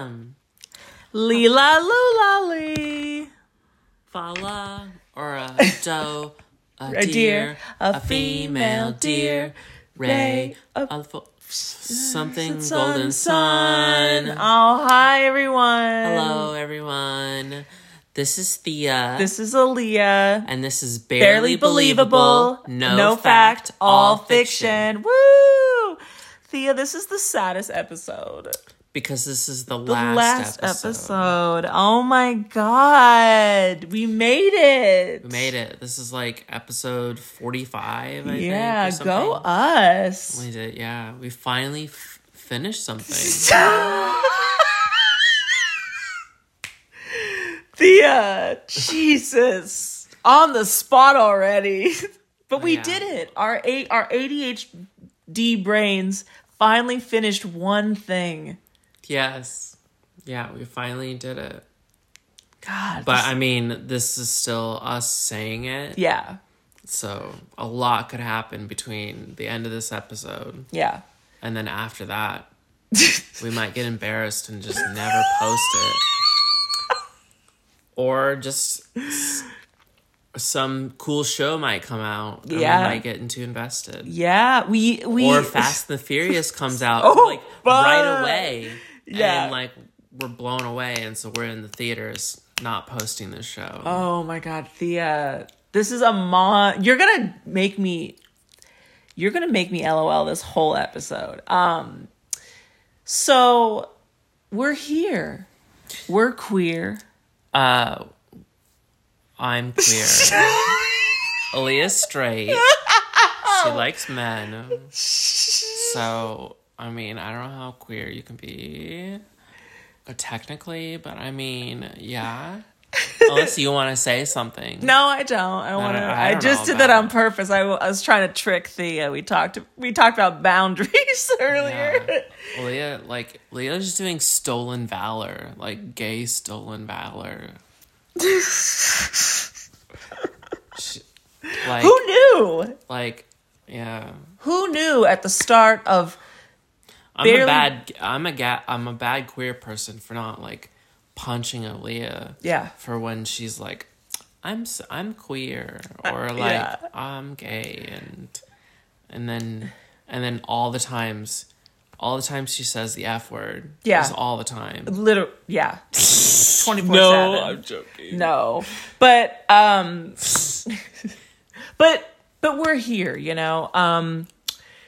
Welcome. Lila Lula Lee. Fala or a doe, a, A deer, deer, a, a female deer, ray, a, a- fo- something Sun, golden sun. sun. Oh, hi everyone. Hello, everyone. This is Thea. This is Aaliyah. and this is barely, Barely believable. believable. No, fact, all fiction. Woo! Thea, this is the saddest episode. Because this is the, The last, last, episode. episode. Oh my god. We made it. We made it. This is like episode 45, I Yeah, think. or go us. We did, yeah. We finally f- finished something. Thea, Jesus, on the spot already. but we Yeah. did it. Our eight, our ADHD brains finally finished one thing. Yes. Yeah, we finally did it. God, But this- I mean, this is still us saying it. yeah, So a lot could happen between the end of this episode yeah. and then after that. we might get embarrassed and just never post it. Or just some cool show might come out and Yeah. we might get into invested. Yeah, we we Or Fast and the Furious comes out Oh, like right away. Yeah. And like we're blown away and so we're in the theaters not posting this show. Oh my god, Thea. This is a mon you're gonna make me you're gonna make me LOL this whole episode. Um so we're here. We're queer. Uh I'm queer. Aaliyah's straight. she likes men. So I mean, I don't know how queer you can be. uh, Technically, but I mean, yeah. Unless you want to say something. No, I don't. I want to. I I, just did that on purpose. I was trying to trick Thea. We talked. We talked about boundaries earlier. Yeah. Leah, like Leah's just doing stolen valor, like gay stolen valor. She- like, Who knew? like, yeah. Who knew at the start of? I'm Barely- a bad. I'm a ga- I'm a bad queer person for not like punching Aaliyah. Yeah. For when she's like, I'm s- I'm queer or like yeah. I'm gay and and then and then all the times. All the times she says the F word. Yeah. Just all the time. Literal. Yeah. Twenty four No. I'm joking. No, but um, but but we're here. You know. Um.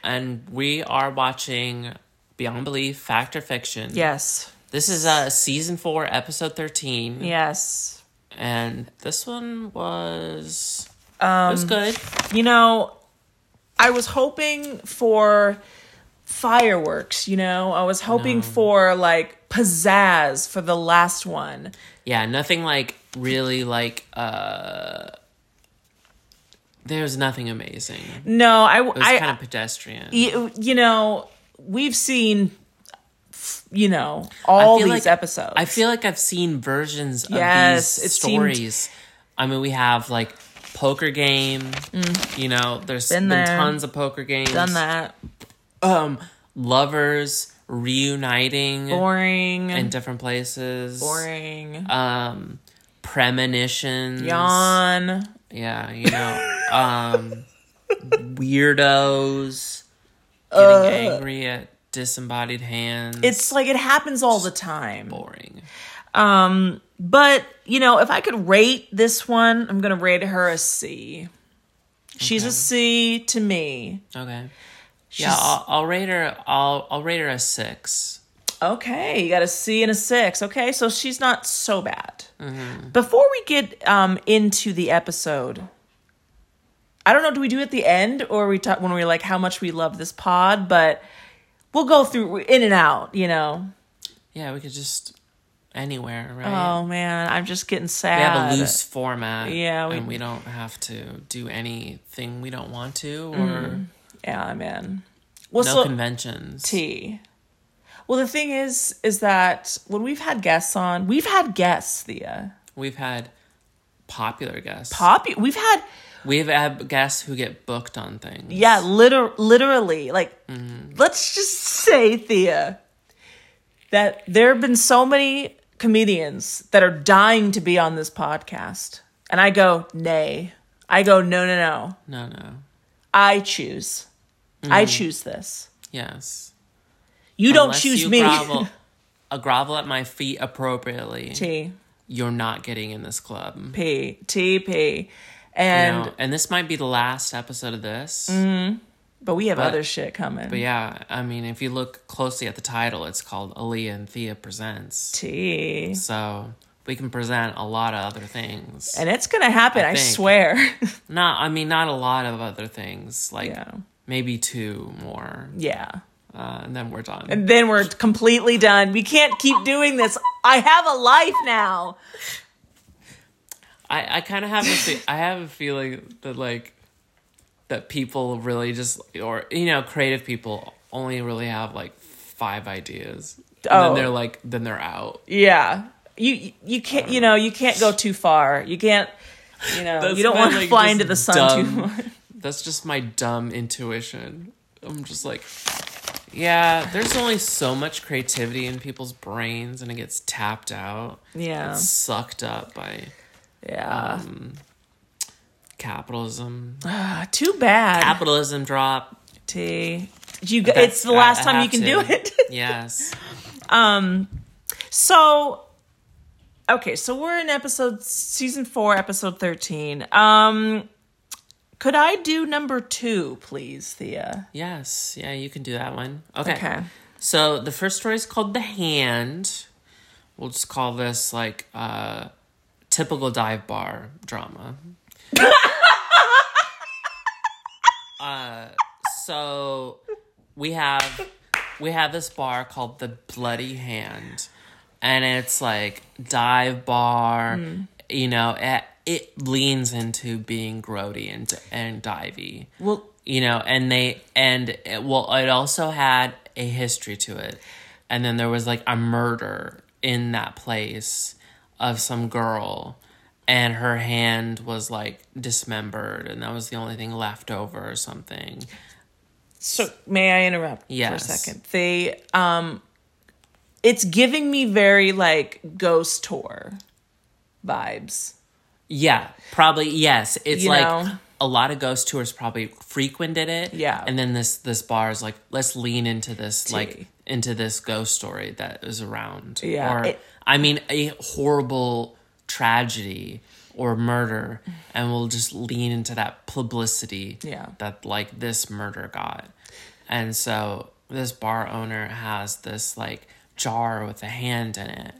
And we are watching Beyond Belief, Fact or Fiction. Yes. This is uh season four, episode thirteen. Yes. And this one was Um, it was good. You know, I was hoping for fireworks, you know? I was hoping for like pizzazz for the last one. Yeah, nothing like really like uh there's nothing amazing. No, I was I kind of pedestrian. you, you know, we've seen you know, all these like- episodes. I feel like I've seen versions of these seemed- stories. I mean, we have like poker game. You know, there's Been been, there. tons of poker games. done that. Um, lovers reuniting Boring. in different places. boring. Um, premonitions. Yawn. Yeah, you know, um, weirdos getting angry at disembodied hands. It's like it happens all the time. boring. Um, but you know, if I could rate this one, I'm gonna rate her a C. She's a Okay. C to me. Okay. She's, Yeah, I'll, I'll rate her. I'll I'll rate her a six. okay. You got a C and a six. Okay, so she's not so bad. Mm-hmm. Before we get um into the episode, I don't know. Do we do it at the end or we talk when we're like how much we love this pod? But we'll go through in and out. You know. Yeah, we could just anywhere, right? Oh man, I'm just getting sad. we have a loose format. Yeah, we- and we don't have to do anything we don't want to, or Mm. Yeah, man. Well, no so conventions. tea. Well, the thing is, is that when we've had guests on, we've had guests, Thea. We've had popular guests. Pop, we've had, We've had guests who get booked on things. yeah, liter- literally, like, Mm-hmm. let's just say, Thea, that there have been so many comedians that are dying to be on this podcast. And I go, nay. I go, no, no, no. No, no. I choose. I choose this. Yes. You don't choose you me. Grovel, a grovel at my feet appropriately. T You're not getting in this club. P T P. You And know? And this might be the last episode of this. but we have but- other shit coming. But yeah, I mean, if you look closely at the title, it's called Aaliyah and Thea Presents. T. So we can present a lot of other things. And it's gonna happen, I, I swear. Not, I mean, not a lot of other things. Like Yeah. maybe two more, yeah. uh, and then we're done. And then we're completely done. We can't keep doing this. I have a life now. I, I kind of have a fe- I have a feeling that like that people really just or you know creative people only really have like five ideas. And Oh. then they're like then they're out. Yeah. You you can't you know, you can't go too far. You can't you know, That's you don't want to like, fly into the sun too much. That's just my dumb intuition. I'm just like yeah, there's only so much creativity in people's brains and it gets tapped out. Yeah. It's sucked up by Yeah. um, capitalism. Ah, too bad. Capitalism drop. T. You That's- it's the last I- I time you can to. do it. Yes. Um. So, okay, so we're in episode season four, episode thirteen. Um, could I do number two, please, Thea? Yes, yeah, you can do that one. Okay. Okay. So the first story is called The Hand. We'll just call this like uh typical dive bar drama. uh so we have we have this bar called the Bloody Hand. And it's like dive bar, you know, it, it leans into being grody and and divey Well, you know and they and it, well it also had a history to it and then there was like a murder in that place of some girl and her hand was like dismembered and that was the only thing left over or something so may I interrupt for a second? They um, it's giving me very like ghost tour vibes. yeah probably yes it's You like know? a lot of ghost tours probably frequented it Yeah. and then this this bar is like let's lean into this Tea. like into this ghost story that is around Yeah, or it- i mean a horrible tragedy or murder and we'll just lean into that publicity Yeah. that like this murder got and so this bar owner has this like jar with a hand in it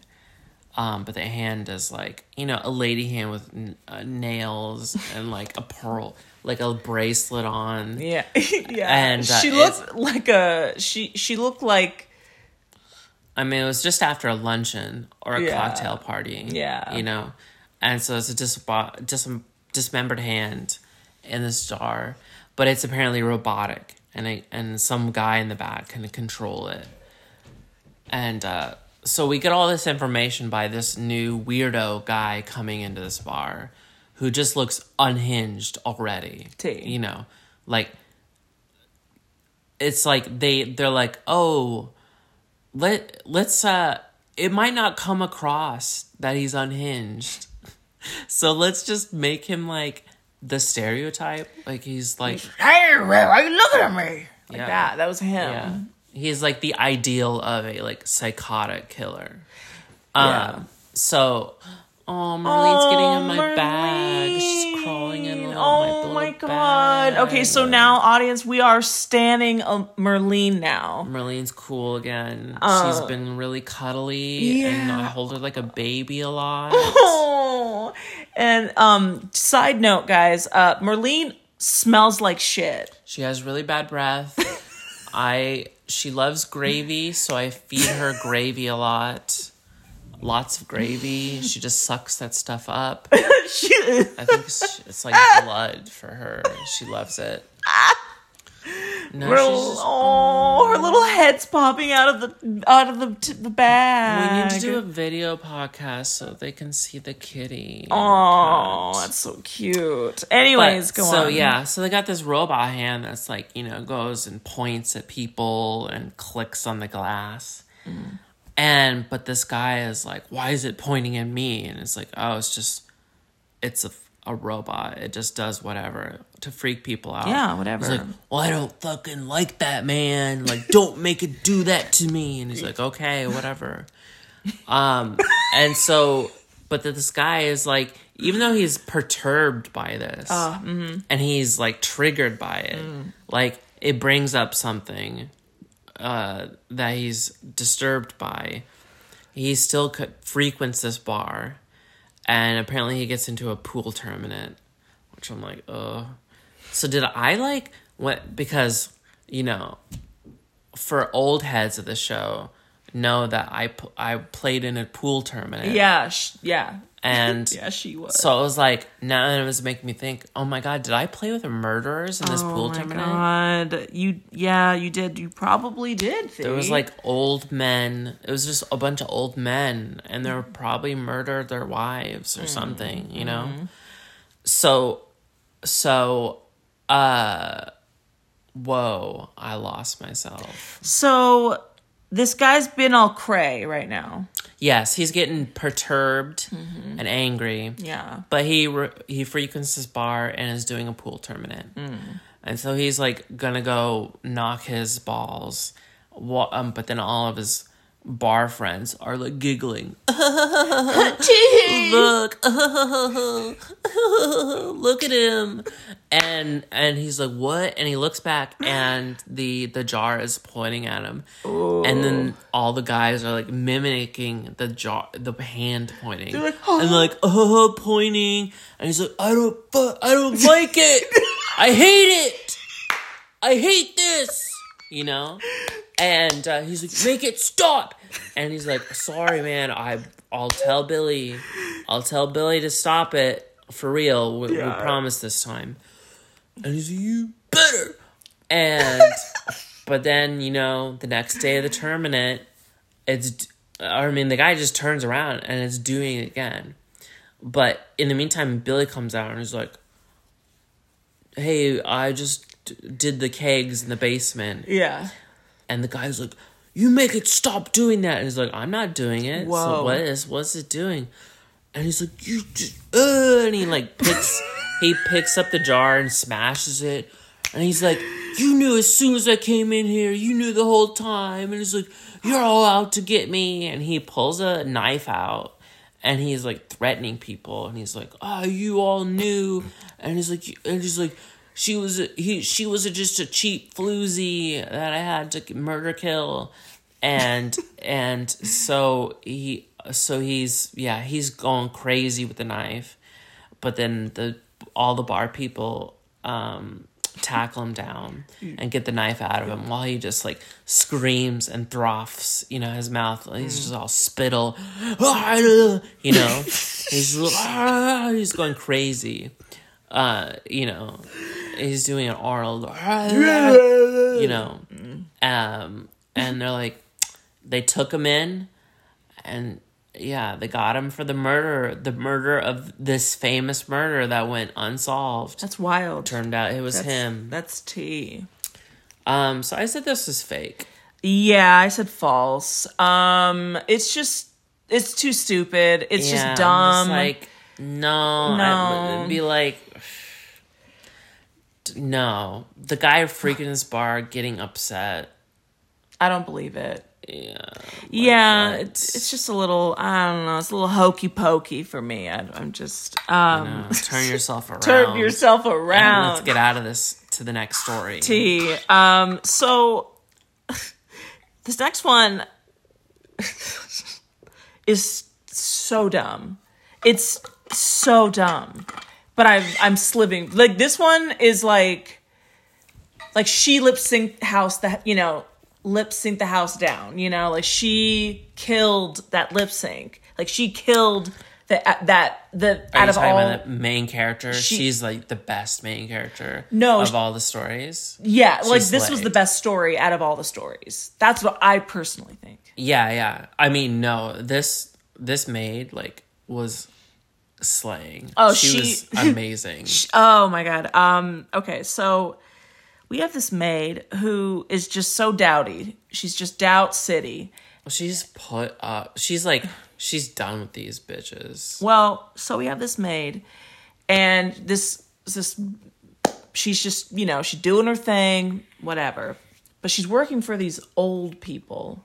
um, but the hand is like you know a lady hand with n- uh, nails and like a pearl, like a bracelet on. Yeah, yeah. And, uh, she looked like a she. She looked like I mean, it was just after a luncheon or a Yeah. cocktail party. Yeah. you know, and so it's a dis- dis- dismembered hand in this jar, but it's apparently robotic, and it, and some guy in the back can control it. And uh, so we get all this information by this new weirdo guy coming into this bar, who just looks unhinged already. Tea. You know, like it's like they they're like, oh, let let's uh it might not come across that he's unhinged. So let's just make him like the stereotype. Like he's like Hey, why are you looking at me? Like Yeah. that. That was him. yeah. He's like the ideal of a like psychotic killer. Um Yeah. so Oh, Marlene's getting in my Oh, bag. She's crawling in on Oh my, my god. bag. Okay, so now audience, we are standing uh, Merlene now. Marlene's cool again. Uh, She's been really cuddly, and. I hold her like a baby a lot. Oh. And um side note guys, uh Merlene smells like shit. She has really bad breath. I she loves gravy, so I feed her gravy a lot. Lots of gravy. She just sucks that stuff up. I think it's, it's like blood for her. She loves it. No, she's just, oh, her little head's popping out of the out of the t- the bag. we need to do a video podcast so they can see the kitty. Oh, that's so cute. Anyways, But- go so on. So yeah, so they got this robot hand that's like you know goes and points at people and clicks on the glass, Mm. And but this guy is like, why is it pointing at me? And it's like, oh, it's just, it's a, a robot. It just does whatever to freak people out. Yeah, whatever. He's like, well, I don't fucking like that man. Like, don't make it do that to me. And he's like, okay, whatever. Um, and so, but that this guy is like, even though he's perturbed by this, and he's like triggered by it, like it brings up something uh, that he's disturbed by. He still co- frequents this bar, and apparently he gets into a pool tournament, which I'm like, oh. So did I like what? Because you know, for old heads of the show, know that I I played in a pool tournament. Yeah, sh- yeah, and yeah. She was. so it was like now it was making me think, oh my god, did I play with murderers in this oh pool my god, you yeah, you did. You probably did. There was like old men. It was just a bunch of old men, and they were probably murdered their wives or something, you know. So, so, uh, whoa! I lost myself. so. This guy's been all cray right now. Yes, he's getting perturbed and angry. Yeah. but he re- he frequents this bar and is doing a pool tournament, and so he's like gonna go knock his balls. Wa- Um, but then all of his bar friends are like giggling. Look, look at him, and and he's like, "What?" And he looks back, and the the jar is pointing at him, and then all the guys are like mimicking the jar, the hand pointing, like, and like, "Oh, pointing," and he's like, "I don't, I don't like it. I hate it. I hate this." You know, and uh, he's like, "Make it stop," and he's like, "Sorry, man. I, I'll tell Billy. I'll tell Billy to stop it for real. We, Yeah. we promise this time." And he's like, "You better." And but then you know the next day of the tournament, it's I mean the guy just turns around and it's doing it again. But in the meantime, Billy comes out and he's like, "Hey, I just d- did the kegs in the basement." Yeah. And the guy's like, "You make it stop doing that." And he's like, "I'm not doing it. Whoa. So what is what's it doing?" And he's like, "You just," uh, and he like picks he picks up the jar and smashes it. And he's like, "You knew as soon as I came in here. You knew the whole time." And he's like, "You're all out to get me." And he pulls a knife out. And he's like threatening people, and he's like, "Oh, you all knew," and he's like, and he's like, she was he she was just a cheap floozy that I had to murder kill, and and so he so he's yeah he's going crazy with the knife, but then the all the bar people um tackle him down and get the knife out of him while he just like screams and throffs you know his mouth. He's just all spittle. You know? He's he's going crazy uh you know he's doing an oral you know um and they're like they took him in and yeah they got him for the murder the murder of this famous murder that went unsolved That's wild. turned out it was That's, him That's tea. um so i said this is fake Yeah, I said false. Um, it's just it's too stupid. It's Yeah, just I'm dumb. like no No. I, it'd be like no the guy freaking his bar getting upset I don't believe it. yeah yeah, it's it's just a little. I don't know. It's a little hokey pokey for me. I, I'm just um, turn yourself around turn yourself around. let's get out of this to the next story T. Um, so this next one is so dumb. It's so dumb. But I'm I'm sliving. Like this one is like like she lip sync house that you know lip sync the house down. You know, like she killed that lip sync. Like she killed the uh, that the Are out of all the main character? She- She's like the best main character. No, of sh- all the stories. yeah like this was the best story out of all the stories. That's what I personally think. Yeah, yeah. I mean, no, this this maid like was slaying. Oh, she, she- was amazing. Oh my god. Um okay, so we have this maid who is just so dowdy. She's just doubt city. Well, she's put up. She's like, she's done with these bitches. Well, so we have this maid, and this this she's just you know she's doing her thing, whatever. But she's working for these old people,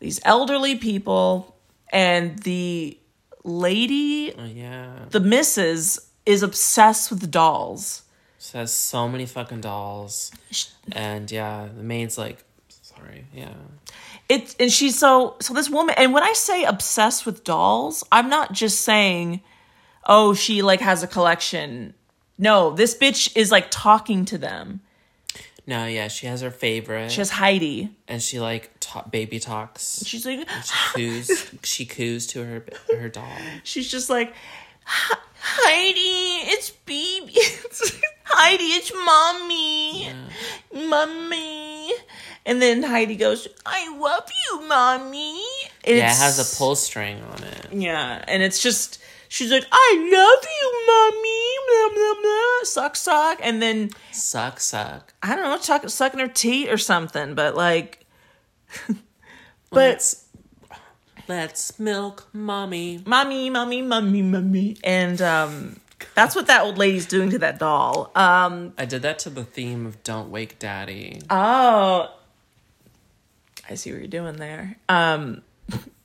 these elderly people, and the lady, Oh, yeah. the missus, is obsessed with dolls. She has so many fucking dolls. And yeah, the maid's like, sorry. Yeah. It and she's so so this woman and when I say obsessed with dolls, I'm not just saying, oh, she like has a collection. No, this bitch is like talking to them. No, yeah, she has her favorite. She has Heidi. and she like ta- baby talks. She's like, She coos. she coos to her her doll. she's just like, Heidi, it's baby. Heidi, it's mommy. Mommy. And then Heidi goes, I love you, mommy. And Yeah, it has a pull string on it. Yeah, and it's just she's like, I love you, mommy. Blah blah blah. Suck suck. And then Suck, suck. I don't know, chuck, sucking her teeth or something. But like, but Let's, let's milk mommy. mommy, mommy, mommy, mommy, and um, that's what that old lady's doing to that doll. Um, I did that to the theme of Don't Wake Daddy. oh, I see what you're doing there. Um,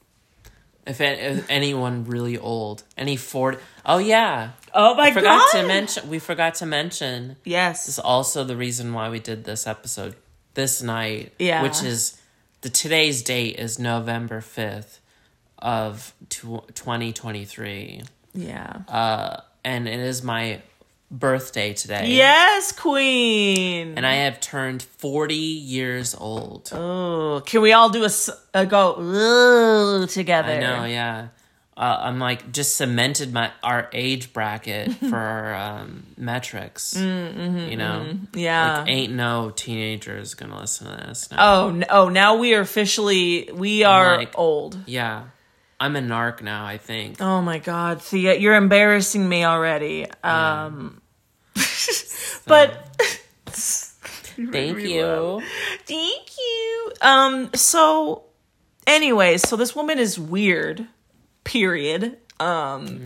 If, if anyone really old, any 40. Oh, yeah. oh my forgot god, to mention. We forgot to mention. yes, This is also the reason why we did this episode this night. Yeah. Which is the today's date is November 5th of tw- 2023. yeah, Uh, and it is my birthday today. yes, queen. And I have turned 40 years old. Oh, can we all do a go ooh, together? I know, yeah. Uh, I'm like just cemented my our age bracket for our um, metrics. you know, Yeah. like ain't no teenagers gonna listen to this. No. oh, oh, now we are officially we are like- old. Yeah, I'm a narc now. I think. Oh my god, Thea, you're embarrassing me already. Um, but Thank you. thank you. Um, so, anyways, so this woman is weird. Period. Um,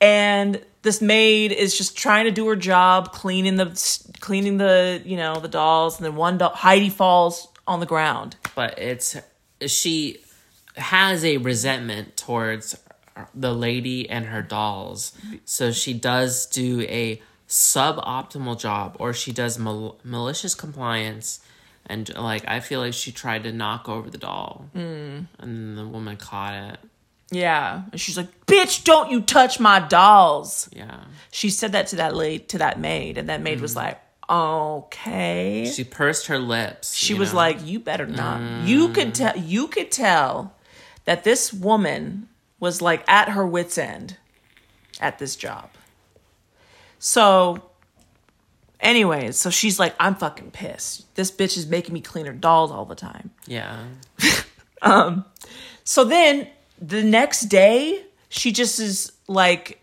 and this maid is just trying to do her job, cleaning the cleaning the you know the dolls, and then one doll Heidi falls on the ground. But it's she has a resentment towards the lady and her dolls, so she does do a suboptimal job, or she does mal- malicious compliance. And like I feel like she tried to knock over the doll, mm. and the woman caught it. Yeah, and she's like, "Bitch, don't you touch my dolls." Yeah, She said that to that lady, to that maid, and that maid was like, "Okay." she pursed her lips. She was know? like, "You better not." You could tell. You could tell that this woman was like at her wits' end at this job. So, anyways, so she's like, "I'm fucking pissed. This bitch is making me clean her dolls all the time." "Yeah, um, So then the next day, she just is like,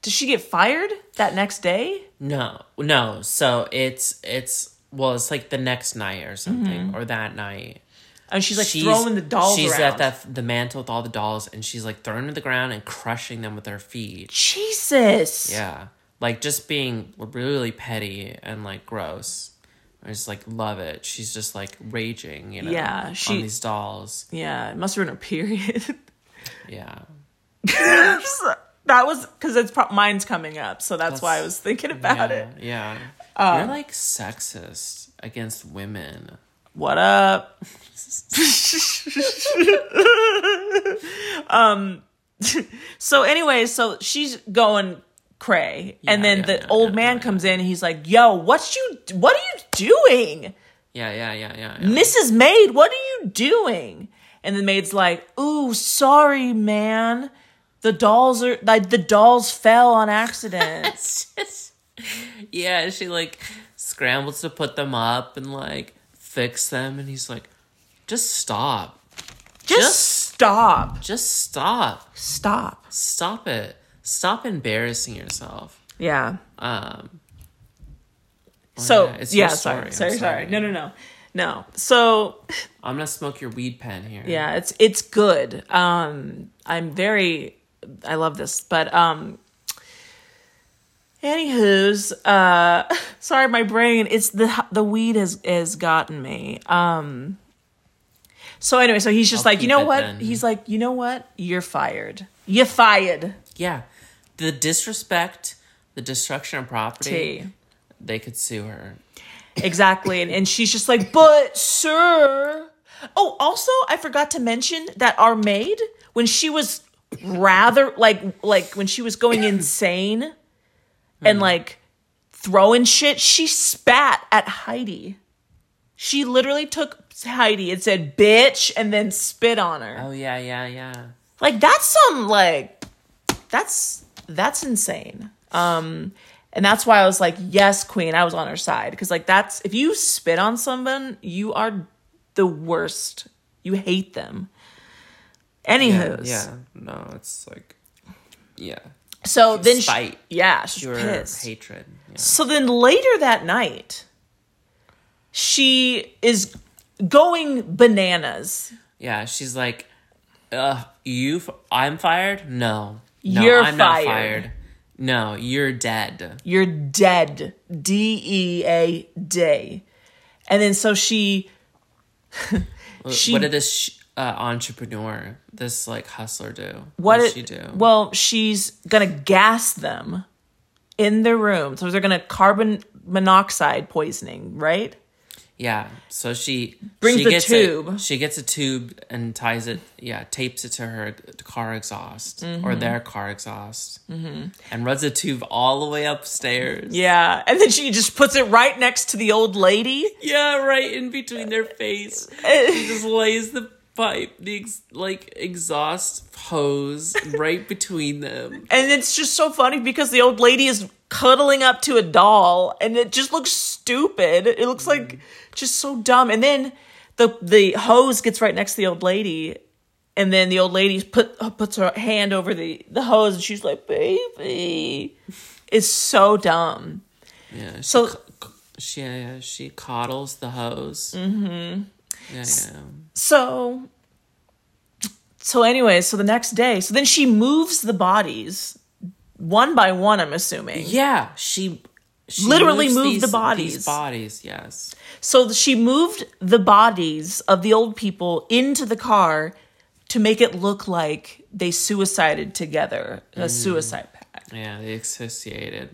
does she get fired that next day? no, no." So it's it's well, it's like the next night or something, or that night. And she's like throwing the dolls She's around. at that the mantle with all the dolls, and she's like throwing them to the ground and crushing them with her feet. Jesus. Yeah, like just being really petty and like gross. I just like love it. She's just like raging, you know. Yeah, she- on these dolls. Yeah, it must have been her period. Yeah, that was because it's pro- mine's coming up, so that's, why I was thinking about yeah, it. yeah. Um, You're like sexist against women. What up? um. So anyway, so she's going cray, and then yeah, the yeah, old yeah, man yeah, comes in, and he's like, "Yo, what you? What are you doing?" Yeah, yeah, yeah, yeah. yeah. Mrs. Maid, what are you doing? And the maid's like, Ooh, sorry, man. The dolls are like the dolls fell on accident. Just, yeah, she like scrambles to put them up and like fix them, and he's like, just stop. Just, Just- stop. Just stop. Stop. Stop it. Stop embarrassing yourself. Yeah. Um, So yeah, it's yeah, sorry, sorry, sorry, sorry. No, no, no, no. So I'm gonna smoke your weed pen here. yeah, it's it's good. Um, I'm very, I love this, but um, anywho's, uh, sorry, my brain. It's the the weed has has gotten me. Um, so anyway, so he's just I'll like, you know what? then. He's like, you know what? You're fired. You're fired. Yeah. The disrespect, the destruction of property. T. They could sue her. Exactly. And, and she's just like, but sir. Oh, also, I forgot to mention that our maid, when she was rather like like when she was going insane and hmm. like throwing shit, she spat at Heidi. She literally took Heidi and said bitch and then spit on her. Oh yeah, yeah, yeah. Like that's some like that's that's insane. Um and that's why I was like, yes, queen, I was on her side because like that's if you spit on someone, you are the worst. You hate them. Yeah, Anywho's. yeah. No, it's like yeah. So then she, yeah, she's Pure pissed. hatred. Yeah. So then later that night, she is going bananas. Yeah, she's like, uh, you, f- I'm fired? No. No, You're I'm not fired. fired. No, you're dead. You're dead. D E A D. And then so she She- what did this uh, entrepreneur, this like hustler do? what did she do? Well, she's gonna gas them in their room. So they're gonna carbon monoxide poisoning, right? Yeah. So she Brings she the gets tube. A, she gets a tube and ties it. Yeah, tapes it to her car exhaust Mm-hmm. or their car exhaust, mm-hmm. and runs the tube all the way upstairs. Yeah. And then she just puts it right next to the old lady. Yeah, right in between their face. she just lays the pipe, the ex- like exhaust hose right between them. And it's just so funny because the old lady is cuddling up to a doll and it just looks stupid. It looks like just so dumb. And then the the hose gets right next to the old lady and then the old lady put puts her hand over the the hose and she's like, "Baby." It's so dumb. Yeah. She So- she yeah, she coddles the hose. Mm-hmm. Yeah, yeah. So so anyway, so the next day, so then she moves the bodies one by one, I'm assuming. Yeah, she, she Literally moved these- the bodies. These bodies, yes. So she moved the bodies of the old people into the car to make it look like they suicided together, a mm-hmm. suicide pact. Yeah, they asphyxiated.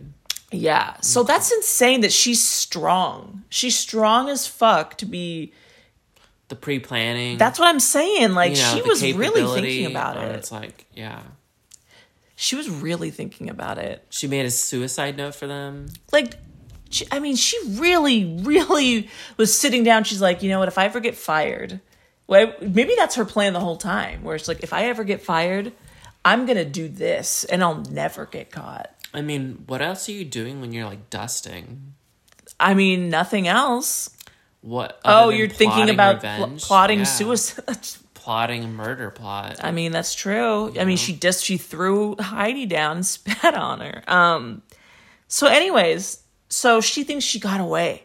Yeah. So mm-hmm. that's insane that she's strong. She's strong as fuck to be The pre-planning. That's what I'm saying. Like you know, she was really thinking about it. It's like, yeah, She was really thinking about it. she made a suicide note for them. Like she, I mean, she really, really was sitting down. She's like, you know what? If I ever get fired, well, maybe that's her plan the whole time. Where it's like, if I ever get fired, I'm gonna do this, and I'll never get caught. I mean, what else are you doing when you're like dusting? I mean, nothing else. What? Oh, you're thinking about pl- plotting Yeah. suicide. plotting a murder plot. I mean, that's true. I mean, she just she threw Heidi down and spat on her. Um so anyways, so she thinks she got away.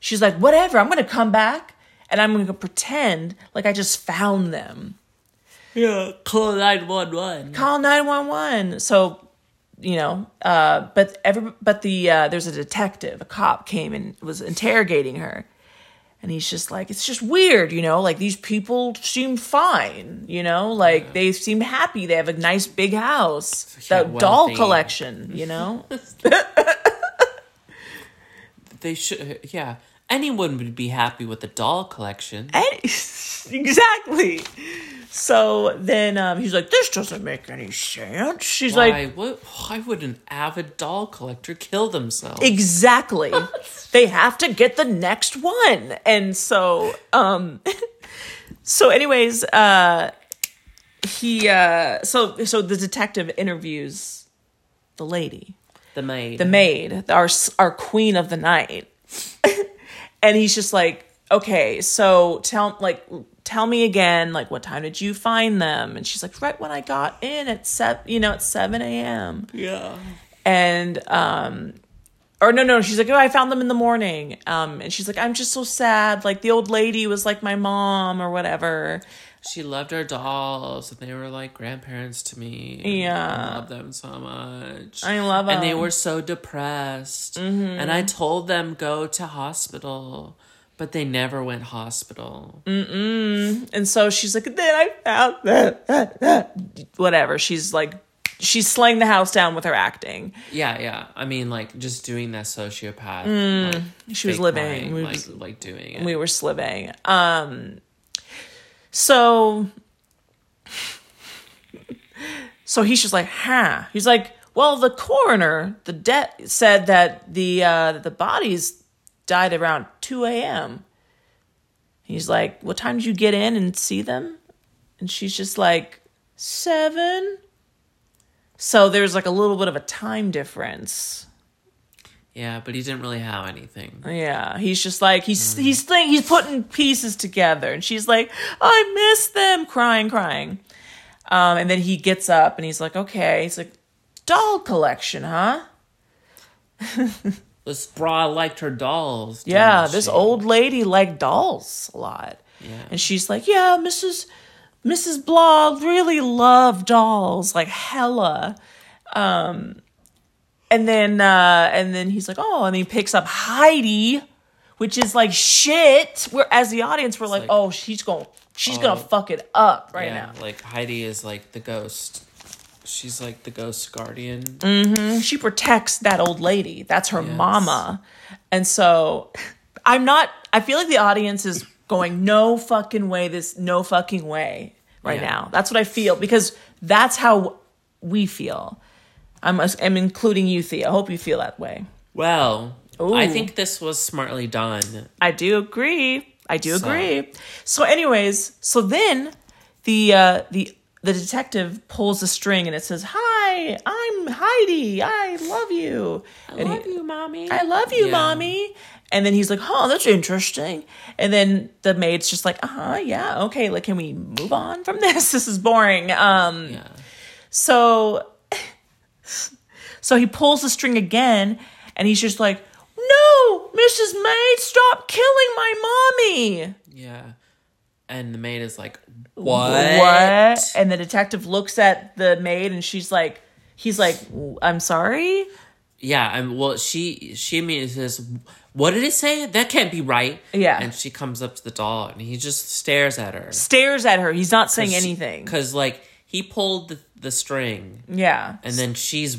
She's like, "Whatever, I'm going to come back and I'm going to pretend like I just found them." yeah, call nine one one. Call 911. So, you know, uh but every but the uh there's a detective, a cop came and was interrogating her. And he's just like, it's just weird, you know, like these people seem fine, you know, like they seem happy. They have a nice big house, Yeah, the doll collection, you know? They should. Yeah, anyone would be happy with the doll collection. And- exactly. So then um, he's like, this doesn't make any sense. She's Why? like, what? Why would an avid doll collector kill themselves? exactly. they have to get the next one. And so, um, so anyways, uh, he, uh, so, so the detective interviews the lady. the maid. the maid, our our queen of the night. And he's just like, "Okay, so tell like tell me again, like what time did you find them?" And she's like, "Right when I got in at seven, you know, at seven a.m." yeah. And um, or no, no, she's like, oh, I found them in the morning. Um, and she's like, I'm just so sad. Like the old lady was like my mom or whatever. She loved her dolls, and they were like grandparents to me. Yeah. I love them so much. I love them. And they were so depressed, Mm-hmm. and I told them go to hospital, but they never went hospital. And so she's like, then I found that, whatever. She's like, she's slaying the house down with her acting. Yeah, yeah. I mean, like just doing that sociopath. like, Mm. She was living. crying, We like was- like doing it. we were sliving. Um, so, so he's just like, huh? He's like, well, the coroner, the de- said that the uh, the bodies died around two a.m. He's like, what time did you get in and see them? And she's just like, seven. So there's like a little bit of a time difference. Yeah, but he didn't really have anything. Yeah, he's just like he's he's think he's putting pieces together, and she's like, "I miss them," crying, crying. Um, and then he gets up and he's like, "Okay." He's like, "Doll collection, huh?" This bra liked her dolls. Yeah, this she? old lady liked dolls a lot, Yeah. and she's like, "Yeah, Mrs. Mrs. Blah really loved dolls, like hella." Um, and then uh, and then he's like, "Oh," and he picks up Heidi, which is like shit. We're as the audience, we're like, like- "Oh, she's going, she's Oh. gonna fuck it up right yeah, now." like Heidi is like the ghost. She's like the ghost guardian. Mm. She protects that old lady. That's her Yes. mama. And so I'm not I feel like the audience is going no fucking way this no fucking way right Yeah. now. That's what I feel because that's how we feel. I'm I'm including you Thea. I hope you feel that way. Well, I think this was smartly done. I do agree. I do So- agree. So anyways, so then the uh the the detective pulls a string and it says, "Hi, I'm Heidi. I love you." I And he- love you, mommy. I love you, Yeah. mommy. And then he's like, "Oh, that's interesting." And then the maid's just like, "Uh huh, yeah, okay. Like, can we move on from this? This is boring." Um, Yeah. so, so he pulls the string again, and he's just like, "No, Mrs. Maid, stop killing my mommy." Yeah. And the maid is like, What? What? And the detective looks at the maid, and she's like, "He's like, I'm sorry." Yeah, and well, she she immediately says, "What did it say? That can't be right." Yeah. and she comes up to the doll, and he just stares at her, Stares at her. He's not saying anything. because like he pulled the, the string, Yeah. and then she's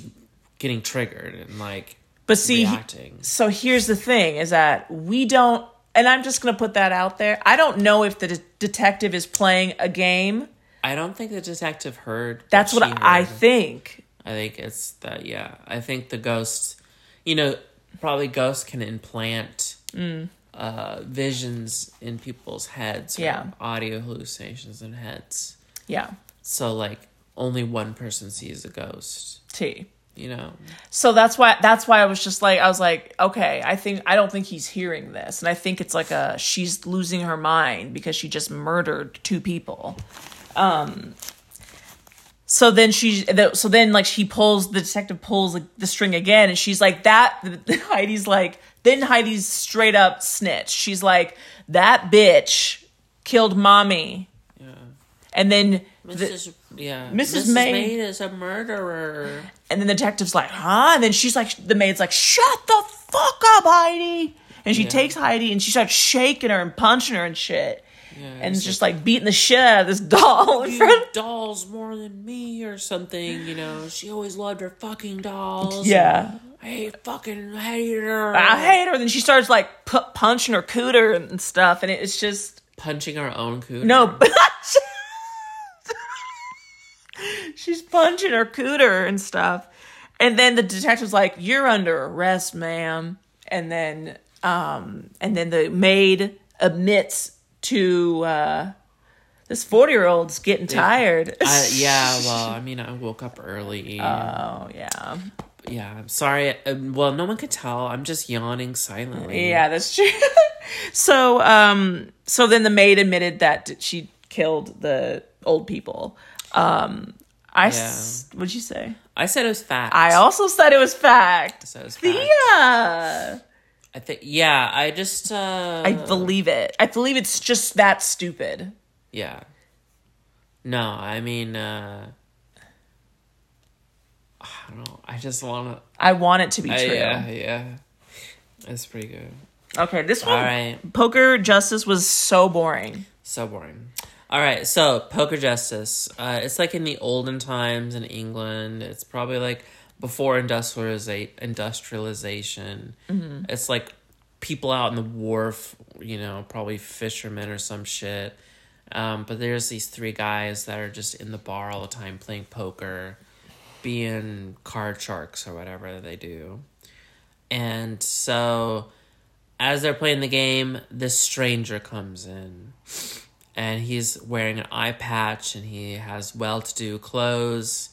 getting triggered and like But see, reacting. so here's the thing is that we don't and i'm just going to put that out there i don't know if the de- detective is playing a game I don't think the detective heard. that's what she i think I think it's that. Yeah, I think the ghost. You know, probably ghosts can implant Mm. uh, visions in people's heads. Yeah. audio hallucinations in heads. yeah So like only one person sees a ghost. t You know. so that's why that's why i was just like i was like okay i think i don't think he's hearing this and i think it's like a she's losing her mind because she just murdered two people um so then she so then like she pulls the detective pulls like, the string again and she's like that heidi's like then heidi's straight up snitch she's like that bitch killed mommy Yeah. and then the, Mrs. yeah. Mrs. Mrs. Maid- Maid is a murderer. and then the detective's like huh and then she's like the maid's like shut the fuck up heidi and she Yeah. takes heidi and she starts shaking her and punching her and shit Yeah, and it's just like beating the shit out of this doll you dolls more than me or something, you know. She always loved her fucking dolls. yeah I hate fucking hate her. I hate her. Then she starts like pu- punching her cooter and stuff, and it's just punching her own cooter. no. She's punching her cooter and stuff, and then the detective's like, "You're under arrest, ma'am." And then, um, and then the maid admits to uh, this forty year old's getting tired. I, yeah, well, I mean, I woke up early. oh yeah, yeah, I'm sorry. Uh, well, no one could tell. I'm just yawning silently. Yeah, that's true. so, um, so then the maid admitted that she killed the old people. Um, I Yeah. s- what'd you say? I said it was fact. I also said it was fact. said it was fact. Thea. I think yeah. I just uh I believe it. I believe it's just that stupid. yeah. No, I mean uh I don't know. I just want to I want it to be true. Yeah, yeah. That's pretty good. Okay, this one All right. Poker Justice was so boring. So boring. All right, so poker justice. Uh, it's like in the olden times in England. It's probably like before industrializa- industrialization. It's like people out in the wharf, you know, probably fishermen or some shit. Um, but there's these three guys that are just in the bar all the time playing poker, being card sharks or whatever they do. And so as they're playing the game, this stranger comes in. And he's wearing an eye patch and he has well to do clothes.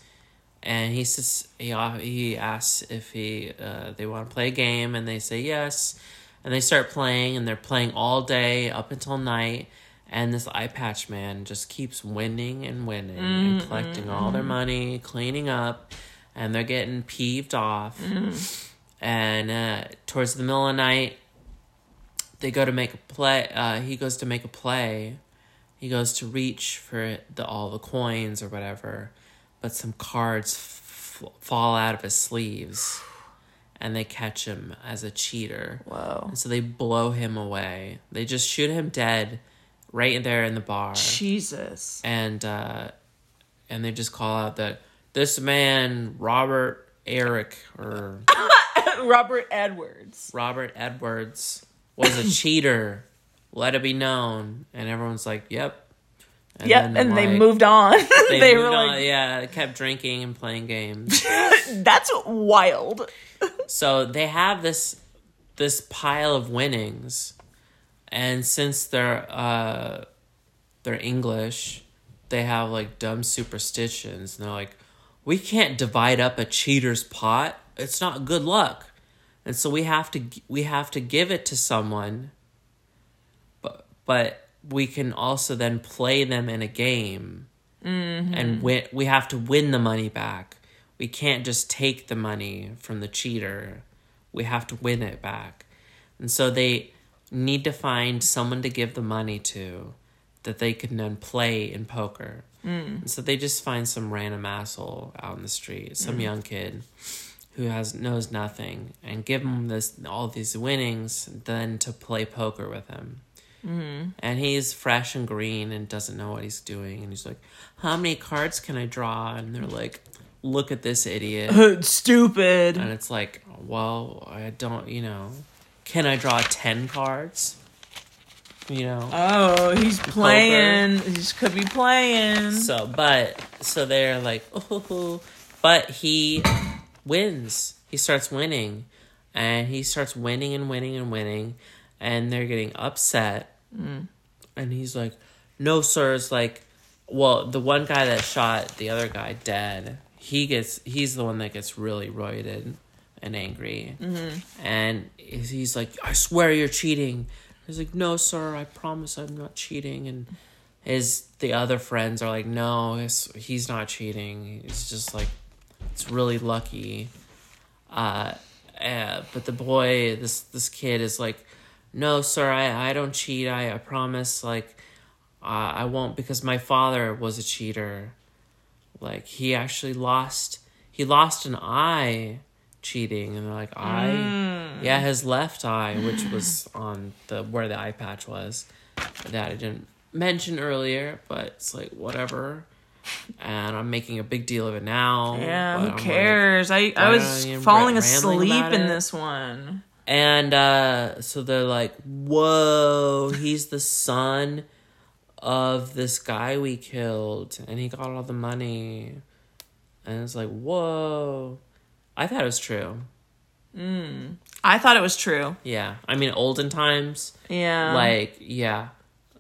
And he says he, he asks if he uh, they want to play a game and they say yes. And they start playing and they're playing all day up until night. And this eye patch man just keeps winning and winning and collecting all their money, cleaning up, and they're getting peeved off. And uh, towards the middle of the night, they go to make a play. Uh, he goes to make a play. He goes to reach for the all the coins or whatever, but some cards f- fall out of his sleeves, and they catch him as a cheater. Whoa. And so they blow him away. They just shoot him dead, right there in the bar, Jesus. and uh, and they just call out that this man Robert Eric or Robert Edwards. Robert Edwards was a cheater. Let it be known. And everyone's like, yep. And Yep, then, and they moved on. They, They, moved were on, like, yeah, kept drinking and playing games. that's wild. so they have this this pile of winnings, and since they're uh they're English, they have like dumb superstitions, and they're like, we can't divide up a cheater's pot. It's not good luck, and so we have to we have to give it to someone. But we can also then play them in a game, mm-hmm. and win. We have to win the money back. We can't just take the money from the cheater. We have to win it back. And so they need to find someone to give the money to that they can then play in poker. Mm. And so they just find some random asshole out in the street, some mm. young kid who has knows nothing, and give him this all these winnings then to play poker with him. Mm-hmm. And he's fresh and green and doesn't know what he's doing. And he's like, How many cards can I draw? And they're like, Look at this idiot. Stupid. And it's like, Well, I don't, you know, can I draw 10 cards? You know? Oh, he's playing. He just could be playing. So, but, so they're like, Oh, but he wins. He starts winning. And he starts winning and winning and winning. And they're getting upset. And he's like, No, sir. It's like, well, the one guy that shot the other guy dead, he gets, he's the one that gets really roided and angry. And he's like, I swear you're cheating. He's like, No, sir. I promise I'm not cheating. And his, the other friends are like, No, he's, he's not cheating. He's just like, it's really lucky. Uh, uh, but the boy, this this kid is like, no, sir, I, I don't cheat. I, I promise. Like, uh, I won't because my father was a cheater. Like, he actually lost. He lost an eye cheating, and they're like, eye. Yeah, his left eye, which was on the where the eye patch was, that I didn't mention earlier. But it's like whatever. And I'm making a big deal of it now. Yeah, who I'm like- cares? I, I I was falling asleep in it. this one. And uh, so they're like, whoa, he's the son of this guy we killed, and he got all the money. And it's like, whoa. I thought it was true. I thought it was true. Yeah. I mean, olden times, Yeah. like, yeah.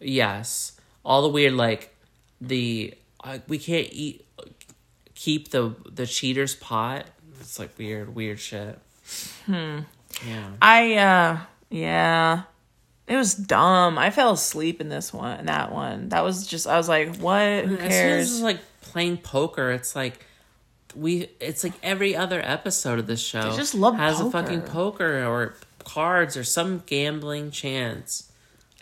Yes. All the weird, like, the, uh, we can't eat, keep the, the cheater's pot. It's like weird, weird shit. Hmm. Yeah. I uh yeah. It was dumb. I fell asleep in this one in that one. That was just I was like, what? Who As soon as cares? it's like playing poker. It's like we. It's like every other episode of this show. Just love has a fucking poker or cards or some gambling chance,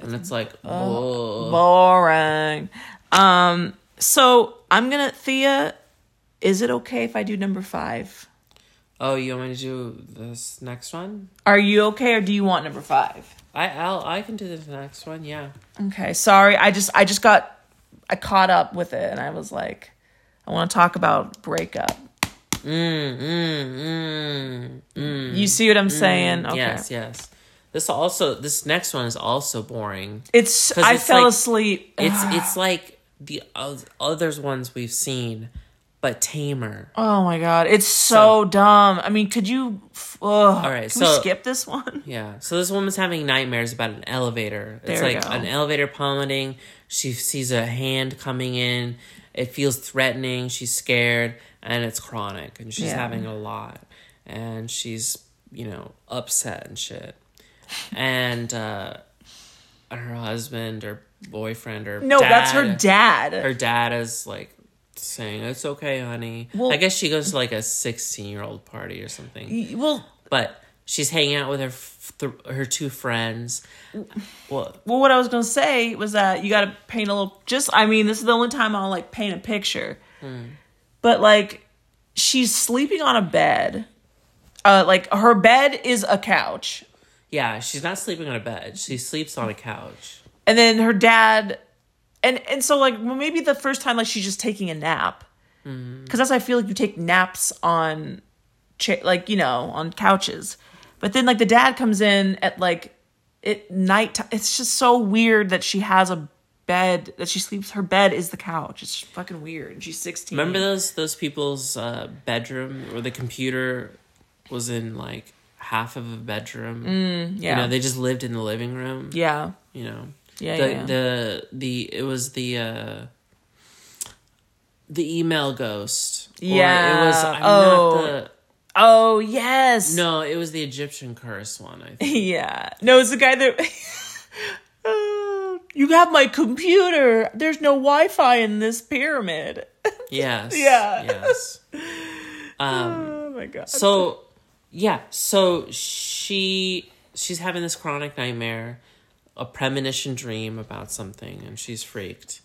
and it's like, oh, Boring. Um, so I'm gonna Thea. Is it okay if I do number five? Oh, you want me to do this next one? Are you okay, or do you want number five? I I'll, I can do this next one. Yeah. Okay, sorry. I just I just got I caught up with it, and I was like, I want to talk about breakup. Mm, mm, mm, mm. You see what I'm saying? Okay. Yes, yes. This also this next one is also boring. It's I it's fell like- asleep. It's it's like the oth- others ones we've seen, but tamer. Oh my god, it's so, dumb. I mean, could you? All right, so- skip this one? Yeah. So this woman's having nightmares about an elevator. It's There we like go. an elevator plummeting. She sees a hand coming in. It feels threatening. She's scared, and it's chronic, and she's Yeah. having a lot, and she's you know upset and shit, and uh, her husband or boyfriend or No, that's her dad. her dad is like saying it's okay honey Well- i guess she goes to like a 16 year old party or something well, but she's hanging out with her th- her two friends well well, what I was gonna say was that you got to paint a little. Just, I mean, this is the only time I'll like paint a picture. But like, she's sleeping on a bed. Uh, like her bed is a couch, yeah she's not sleeping on a bed she sleeps on a couch and then her dad, and and so like well, maybe the first time like she's just taking a nap, because that's I feel like you take naps on, cha- like you know on couches, but then like the dad comes in at like at night. ti- It's just so weird that she has a bed that she sleeps. Her bed is the couch. It's fucking weird. She's sixteen. remember those those people's uh, bedroom where the computer was in like half of a bedroom Yeah. you know they just lived in the living room yeah. you know Yeah, the, yeah, the the it was the uh the email ghost Or Yeah, it was I'm oh. not the Oh yes. no it was the egyptian curse one i think Yeah. No, it's the guy that. Uh, you have my computer. There's no Wi-Fi in this pyramid. yes Yeah. yes um oh my god. so yeah so she she's having this chronic nightmare a premonition dream about something and she's freaked.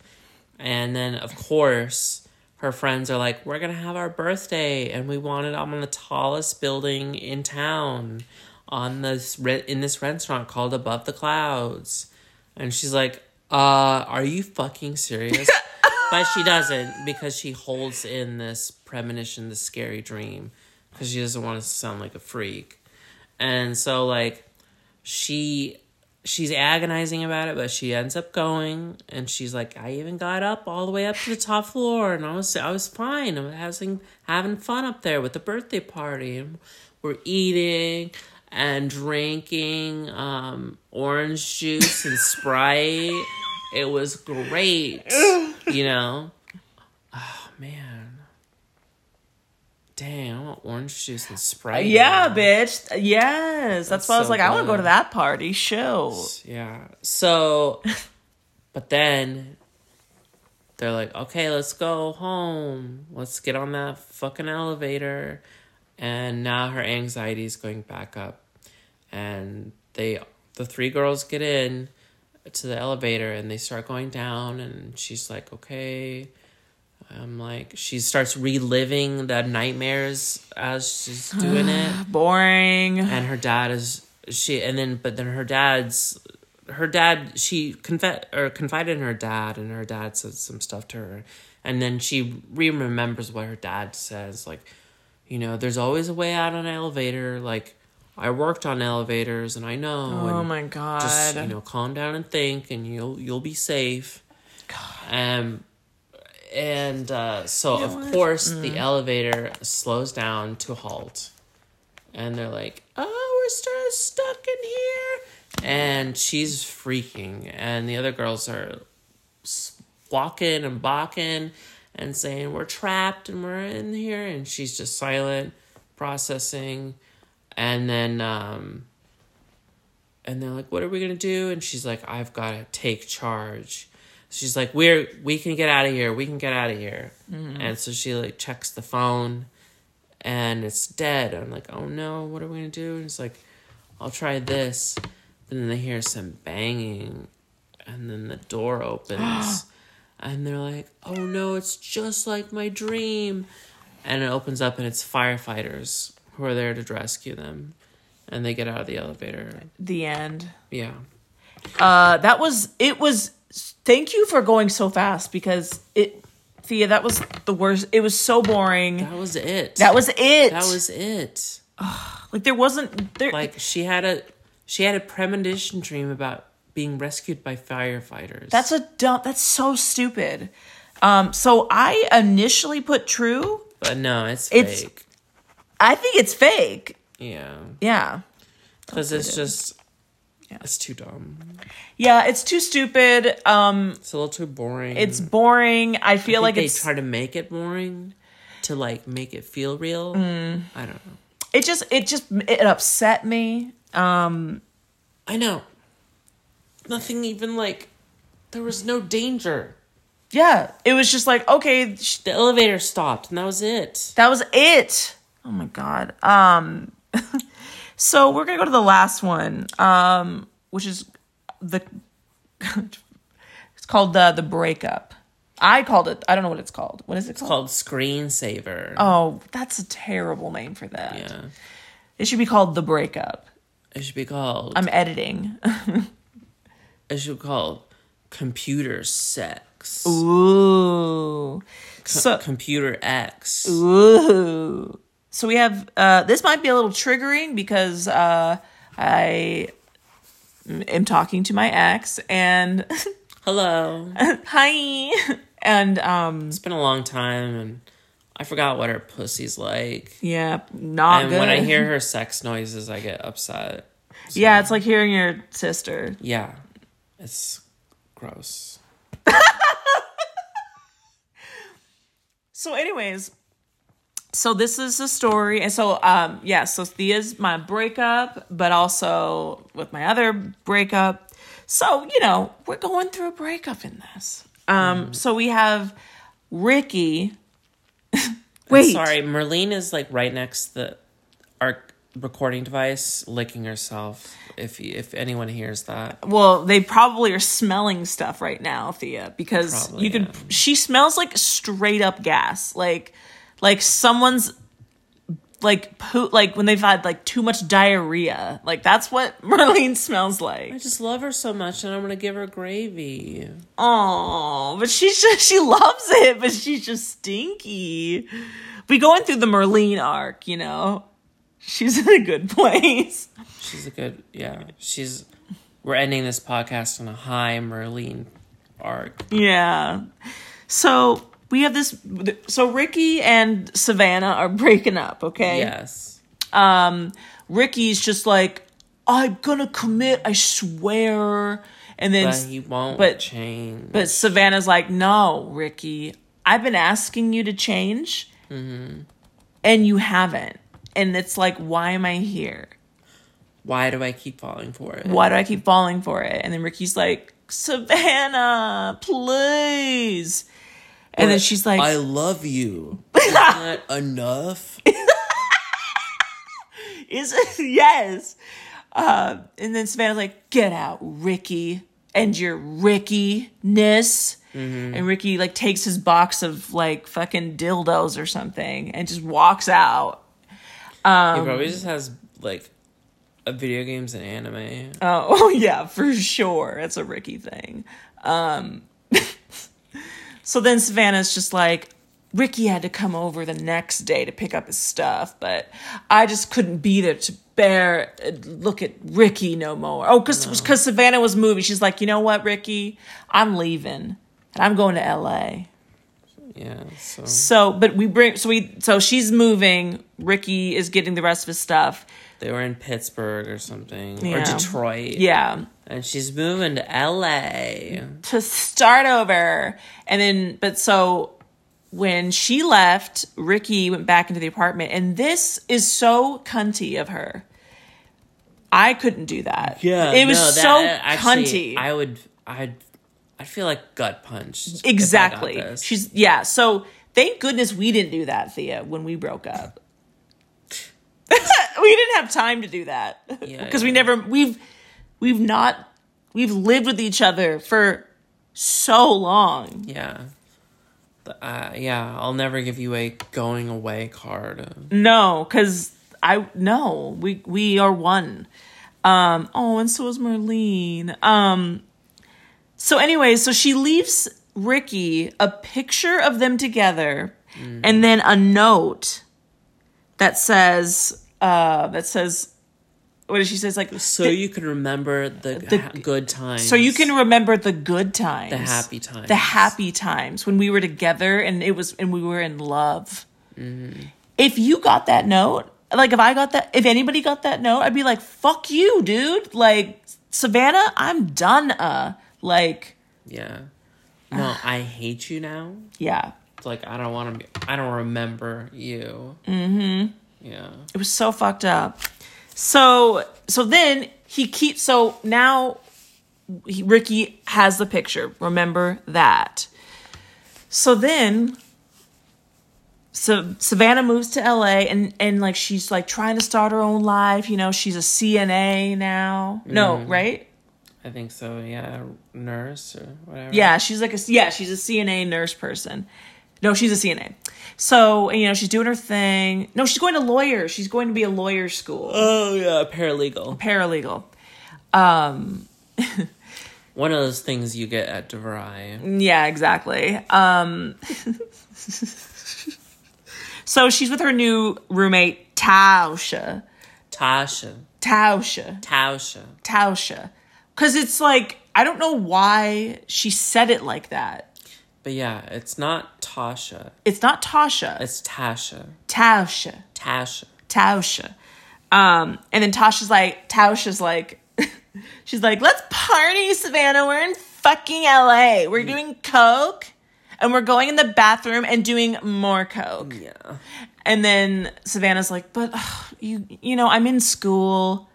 And then of course her friends are like we're gonna have our birthday and we want it on the tallest building in town on this re- in this restaurant called above the clouds. And she's like uh are you fucking serious? But she doesn't because she holds in this premonition this scary dream because she doesn't want to sound like a freak. And so like she she's agonizing about it but she ends up going and she's like i even got up all the way up to the top floor and i was i was fine. I was having having fun up there with the birthday party. We're eating and drinking um orange juice and sprite. It was great you know? Oh man Dang, I want orange juice and Sprite. yeah, now. bitch. Yes, that's, That's why I was so like, I want to go to that party. Show. Yeah. So, but then they're like, okay, let's go home. Let's get on that fucking elevator. And now her anxiety is going back up. And they, the three girls get in to the elevator and they start going down. And she's like, okay. I'm like, she starts reliving the nightmares as she's doing it Boring. and her dad is she and then but then her dad's her dad she conf- or confided in her dad and her dad said some stuff to her and then she re-remembers what her dad says like you know there's always a way out on an elevator like i worked on elevators and i know Oh my god. just you know calm down and think and you'll you'll be safe God. um and uh, so know of what? course the elevator slows down to halt. And they're like oh we're still stuck in here. And she's freaking. And the other girls are walking and balking and saying we're trapped and we're in here. And she's just silent processing. And then um and they're like what are we gonna do? And she's like i've gotta take charge she's like, "We're we can get out of here. We can get out of here." Mm-hmm. And so she like checks the phone, and it's dead. I'm like, "Oh no, what are we gonna do?" And it's like, "I'll try this." And Then they hear some banging, and then the door opens, and they're like, "Oh no, it's just like my dream." And it opens up, and it's firefighters who are there to rescue them, and they get out of the elevator. The end. Yeah. Uh, that was it. Was thank you for going so fast because it, Thea. That was the worst. It was so boring. That was it. That was it. That was it. like there wasn't there. Like she had a she had a premonition dream about being rescued by firefighters. that's a dumb. That's so stupid. Um. So I initially put true. but no, it's It's- fake. I think it's fake. Yeah, Yeah. because it's just Yeah. it's too dumb. Yeah. It's too stupid. Um. It's a little too boring. It's boring. I feel I like they try to make it boring to like make it feel real. Mm. I don't know. it just it just it upset me. Um. I know. Nothing even like there was no danger. Yeah. It was just like okay. sh- The elevator stopped and that was it. That was it. Oh my god. Um so we're going to go to the last one. Um which is the It's called the the breakup. I called it I don't know what it's called. What is it called? Called screensaver. Oh, that's a terrible name for that. Yeah. It should be called the breakup. It should be called I'm editing. it should be called computer sex. Ooh. So computer X. Ooh. So we have uh this might be a little triggering because uh I am talking to my ex and Hello. hi and um It's been a long time and I forgot what her pussy's like. yeah, not and good. when I hear her sex noises, I get upset. Yeah, it's like hearing your sister. Yeah. It's gross. So anyways, so this is the story and so um yeah, so Thea's my breakup, but also with my other breakup. So, you know, we're going through a breakup in this. Um so we have Ricky Wait. Sorry, Merlene is like right next to the our recording device, licking herself. If if anyone hears that, Well, they probably are smelling stuff right now, Thea, because Probably, you can. yeah. She smells like straight up gas, like like someone's like poo, like when they've had like too much diarrhea. Like that's what Marlene smells like. I just love her so much, and I'm gonna give her gravy. Oh, but she's just she loves it, but she's just stinky. We going through the Marlene arc, you know. She's in a good place. She's a good, yeah. She's. We're ending this podcast on a high Merlene arc. Yeah. So we have this. So Ricky and Savannah are breaking up. Okay. Yes. Um, Ricky's just like, I'm gonna commit. I swear. And then, But he won't but- change. but Savannah's like, No, Ricky. I've been asking you to change, and you haven't. And it's like, why am I here? Why do I keep falling for it? Why do I keep falling for it? And then Ricky's like, Savannah, please. And then she's like, I love you. Isn't that enough? Is it? Yes. Uh, and then Savannah's like, get out, Ricky, and your Ricky-ness. And Ricky like takes his box of like fucking dildos or something and just walks out. he probably just has like a video games and anime. Oh yeah, for sure. That's a Ricky thing. Um, so then Savannah's just like, Ricky had to come over the next day to pick up his stuff, but I just couldn't be there to bear look at Ricky no more. Oh, because because Savannah was moving. She's like, you know what, Ricky, I'm leaving and I'm going to L.A. Yeah. So So, but we bring so we so she's moving. Ricky is getting the rest of his stuff. They were in Pittsburgh or something or Detroit. Yeah, And she's moving to L.A. to start over. And then, but so when she left, Ricky went back into the apartment, and this is so cunty of her. I couldn't do that. Yeah. it was no, that- so actually, cunty. I would. I'd. I'd feel like gut punched. I Exactly. She's yeah. So thank goodness we didn't do that, Thea, when we broke up. we didn't have time to do that Yeah, because we never we've we've not we've lived with each other for so long. yeah. Uh, yeah, I'll never give you a going away card. No, because I no we we are one. Um. Oh, and so is Marlene. Um. So anyway, so she leaves Ricky a picture of them together, and then a note that says uh that says what did she say? It's like So you can remember the, the- ha- good times. so you can remember the good times, The happy times. the happy times when we were together and it was and we were in love. Mm-hmm. If you got that note, like if I got that, if anybody got that note, I'd be like, "Fuck you, dude!" Like Savannah, I'm done. Uh, like Yeah. No, I hate you now. yeah, Like I don't want to. be I don't remember you. Mm-hmm. Yeah. it was so fucked up. So so then he keeps so now he, Ricky has the picture. Remember that. So then so Savannah moves to LA and and like she's like trying to start her own life, you know, she's a CNA now. No, right? I think so. Yeah, nurse or whatever. Yeah, she's like a yeah, she's a CNA nurse person. No, she's a CNA. So, you know, she's doing her thing. No, she's going to lawyer. She's going to be a lawyer school. Oh yeah, paralegal. Paralegal. Um, One of those things you get at DeVry. Yeah, exactly. Um So she's with her new roommate, Tausha. Tasha. Tausha. Tausha. Tausha. Cause it's like I don't know why she said it like that. But yeah, it's not Tasha. It's not Tasha. It's Tasha. Tasha. Tasha. Tasha. Um, and then Tasha's like, Tasha's like, she's like, let's party, Savannah. We're in fucking LA. We're doing coke, and we're going in the bathroom and doing more coke. Yeah. And then Savannah's like, but ugh, you, you know, I'm in school.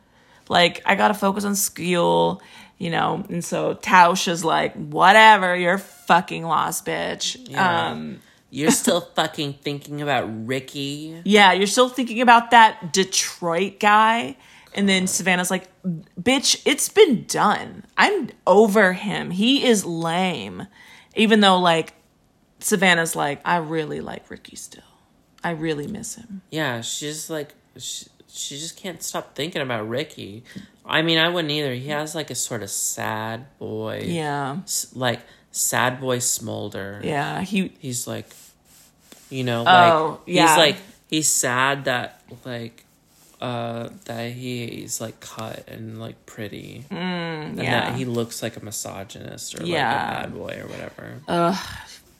Like, I gotta focus on school, you know. And so Tausha's like, whatever. You're fucking lost, bitch. Yeah. Um, You're still fucking thinking about Ricky. Yeah, you're still thinking about that Detroit guy. And then Savannah's like, bitch, it's been done. I'm over him. He is lame. Even though, like, Savannah's like, I really like Ricky still. I really miss him. Yeah, she's like, she, she just can't stop thinking about Ricky. I mean, I wouldn't either. He has like a sort of sad boy. Yeah. Like, sad boy smolder. Yeah. He, He's like, you know, like, Oh, yeah. he's like, he's sad that, like, uh, that he's like cut and like pretty. Mm, and yeah. that he looks like a misogynist or like Yeah. a bad boy or whatever. Ugh.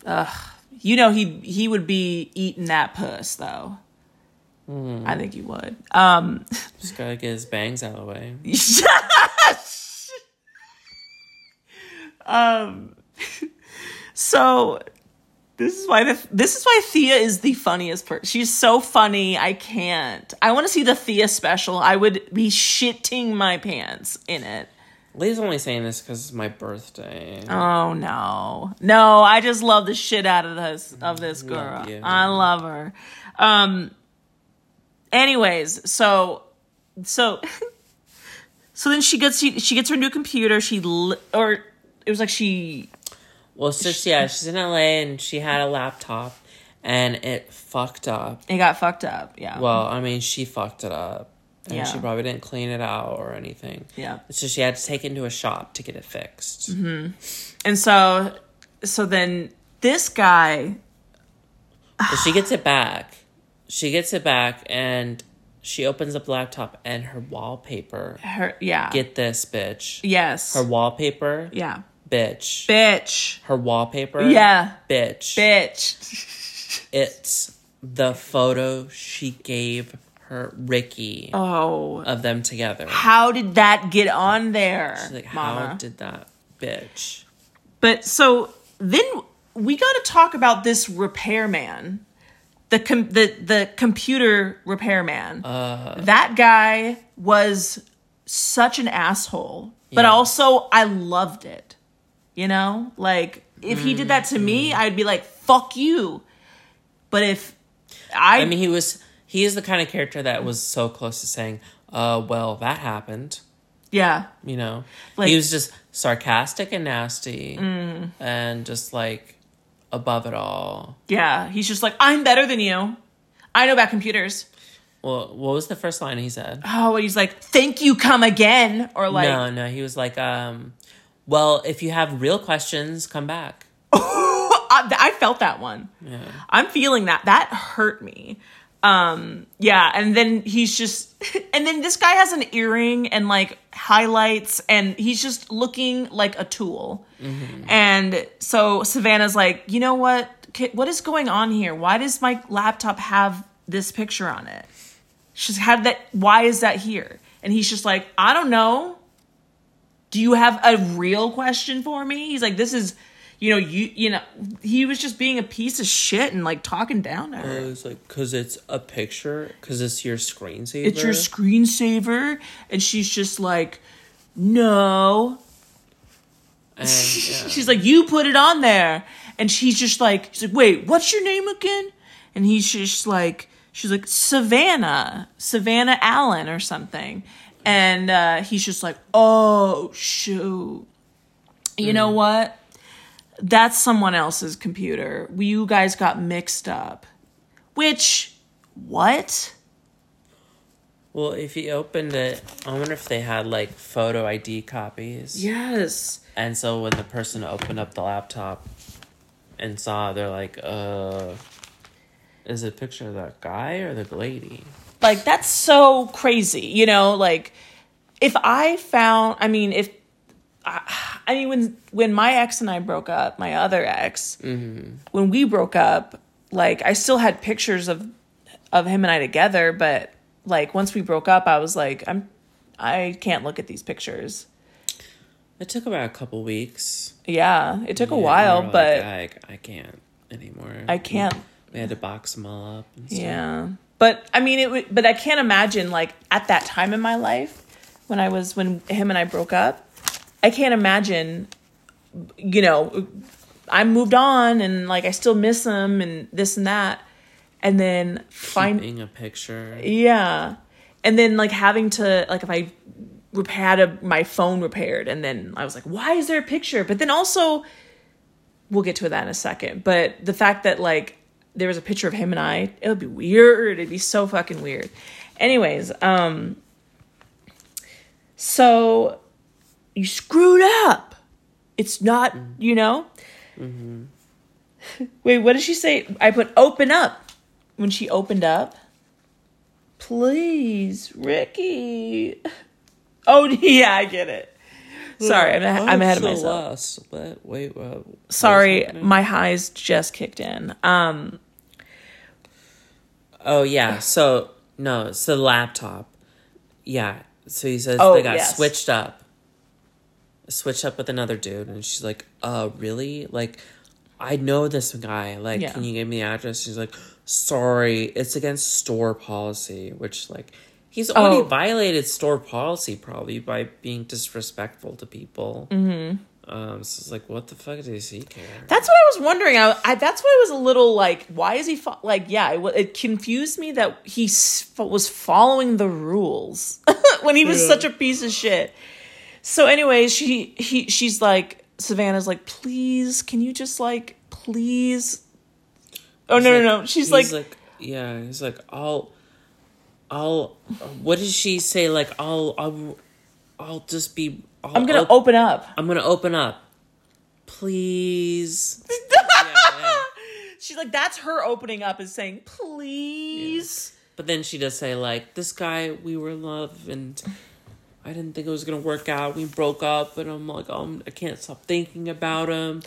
Ugh. You know, he, he would be eating that puss, though. I think he would. Um, Just gotta get his bangs out of the way. um, So this is why the this is why Thea is the funniest person. She's so funny. I can't. I want to see the Thea special. I would be shitting my pants in it. Lee's only saying this because it's my birthday. Oh no, no! I just love the shit out of this of this girl. Love. I love her. Um. Anyways, so so so then she gets she, she gets her new computer. She li- or it was like she Well, so she, yeah, she's in LA and she had a laptop and it fucked up. it got fucked up. Yeah. Well, I mean, she fucked it up. And Yeah. she probably didn't clean it out or anything. yeah. So she had to take it into a shop to get it fixed. Mm-hmm. And so so then this guy But she gets it back. She gets it back and she opens up the laptop and her wallpaper. her yeah. Get this, bitch. yes. Her wallpaper, yeah. bitch. Bitch. Her wallpaper, Yeah. bitch. Bitch. It's the photo she gave her Ricky Oh. of them together. How did that get on there? She's like, mama? how did that bitch? But so then we got to talk about this repairman, the com- the the computer repairman. Uh, that guy was such an asshole, but Yeah. also I loved it. You know, like if he did that to me, I'd be like, "Fuck you." But if I, I mean, he was he is the kind of character that was so close to saying, "Uh, well, that happened." yeah, You know, Like- Mm. he was just sarcastic and nasty, and just like above it all. yeah, he's just like, "I'm better than you. I know about computers." Well, what was the first line he said? Oh, he's like, "Thank you, come again," or like, no, no, he was like, um, well, if you have real questions, come back. I, I felt that one. Yeah. I'm feeling that. That hurt me. Um, yeah, and then he's just and then this guy has an earring and like highlights and he's just looking like a tool. And so Savannah's like, "You know what? What is going on here? Why does my laptop have this picture on it?" She's had that why is that here? And he's just like, "I don't know." Do you have a real question for me? He's like, "This is you know, you you know, he was just being a piece of shit and like talking down to her. It was like, because it's a picture, because it's your screensaver. it's your screensaver and she's just like no. And, yeah. she's like you put it on there. And she's just like she's like wait what's your name again? And he's just like she's like savannah savannah allen or something. And uh, he's just like oh shoot. You know what that's someone else's computer. You guys got mixed up. Which what? Well, if he opened it, I wonder if they had like photo ID copies. yes. And so when the person opened up the laptop and saw, they're like, uh, is it a picture of that guy or the lady? like that's so crazy you know? Like if i found i mean if I, I mean when when my ex and i broke up my other ex mm-hmm. when we broke up like i still had pictures of of him and i together but like once we broke up i was like i'm i can't look at these pictures It took about a couple weeks. yeah it took a while but like, I, I can't anymore. i can't We had to box them all up. And stuff. Yeah. But I mean it would but I can't imagine like at that time in my life when I was when him and I broke up, I can't imagine you know, I moved on and like I still miss him and this and that. And then finding a picture. yeah. And then like having to like if I had a, my phone repaired and then I was like, why is there a picture? But then also we'll get to that in a second. But the fact that like there was a picture of him and I, it would be weird. It'd be so fucking weird. Anyways, um so you screwed up. It's not, you know? Wait, what did she say? I put open up when she opened up. Please, Ricky. Oh, yeah, I get it. Sorry, I'm, I'm ahead of so myself. Lost. What? Wait, what Sorry, my highs just kicked in. Um, Oh yeah. So no, it's the laptop. Yeah. So he says Oh, they got yes. switched up. Switched up with another dude, and she's like, "Uh, really? Like, I know this guy. Like, Yeah. can you give me the address?" She's like, "Sorry, it's against store policy." Which, like, he's already Oh. violated store policy probably by being disrespectful to people. Mm-hmm. Um, so it's like, what the fuck does he care? that's what I was wondering. I, I that's why I was a little like, why is he fo- like? Yeah, it, it confused me that he s- was following the rules when he was such a piece of shit. So, anyways, she he she's like Savannah's like, please, can you just like, please? Oh no He's no like- no! She's he's like, yeah, he's like, I'll, I'll, what did she say? Like, I'll, I'll, I'll just be. I'll, I'm gonna op- open up. I'm gonna open up, please. yeah, yeah. She's like, that's her opening up is saying, please. But then she does say like, this guy, we were in love, and I didn't think it was gonna work out. We broke up, and I'm like, um, I can't stop thinking about him.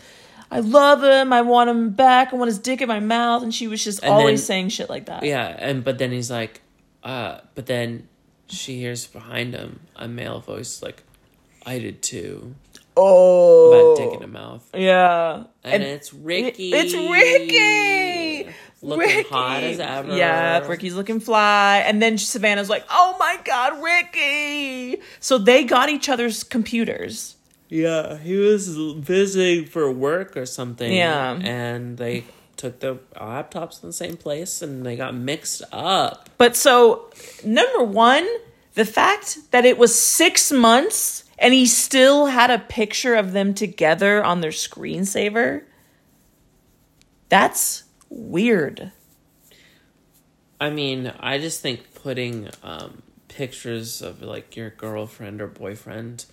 I love him. I want him back. I want his dick in my mouth. And she was just And always then- saying shit like that. Yeah, and but then he's like, uh, but then she hears behind him a male voice like, I did too. Oh. About dick in the mouth. Yeah. And, it's Ricky. It's Ricky. Looking Ricky. hot as ever. Yeah, Ricky's looking fly. And then Savannah's like, oh my God, Ricky. So they got each other's computers. Yeah, he was visiting for work or something. Yeah. And they took the laptops in the same place and they got mixed up. But so, number one, the fact that it was six months and he still had a picture of them together on their screensaver, that's weird. I mean, I just think putting um, pictures of like your girlfriend or boyfriend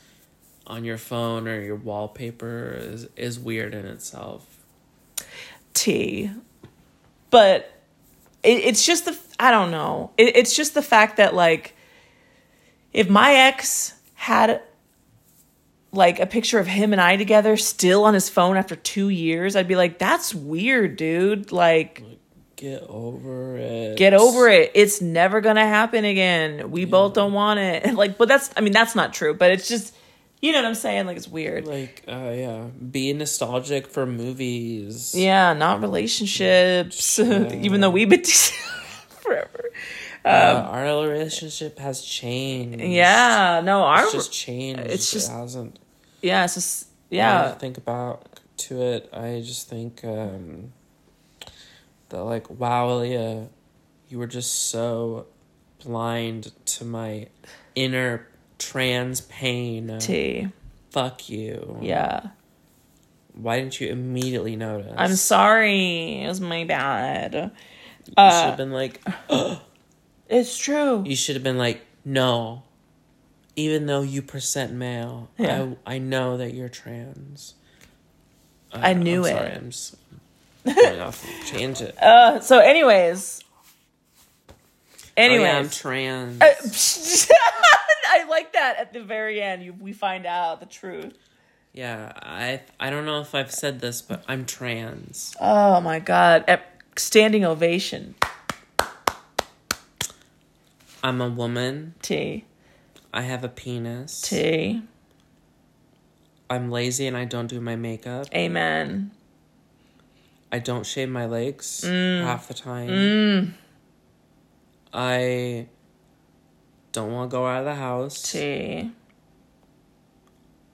on your phone or your wallpaper is, is weird in itself. T. But it, it's just the, I don't know. It, it's just the fact that, like, if my ex had like a picture of him and I together still on his phone after two years, I'd be like, that's weird, dude. Like, Get over it. get over it. It's never gonna happen again. We both don't want it. Like, but that's, I mean, that's not true, but it's just, you know what I'm saying? Like, it's weird. Like, uh, yeah, Being nostalgic for movies. yeah, not relationships, even though we've been forever. Uh, our relationship has changed. Yeah, no, our, It's just changed. it's just- it hasn't. yeah, it's just, When yeah. I think about to it, I just think um, that like, wow, Leah, you were just so blind to my inner trans pain. T. Fuck you. Yeah. Why didn't you immediately notice? I'm sorry. It was my bad. You should Uh, have been like, It's true. you should have been like, no. Even though you percent male, Yeah. I I know that you're trans. Uh, I knew I'm it. Sorry, I'm just going off. Change it. Uh, so, anyways. Oh, yeah, I'm Anyways. trans. I like that at the very end. You, we find out the truth. yeah, I I don't know if I've said this, but I'm trans. Oh my god. At standing ovation. I'm a woman. T. I have a penis. T. I'm lazy and I don't do my makeup. Amen. I don't shave my legs Mm. half the time. I don't want to go out of the house. T.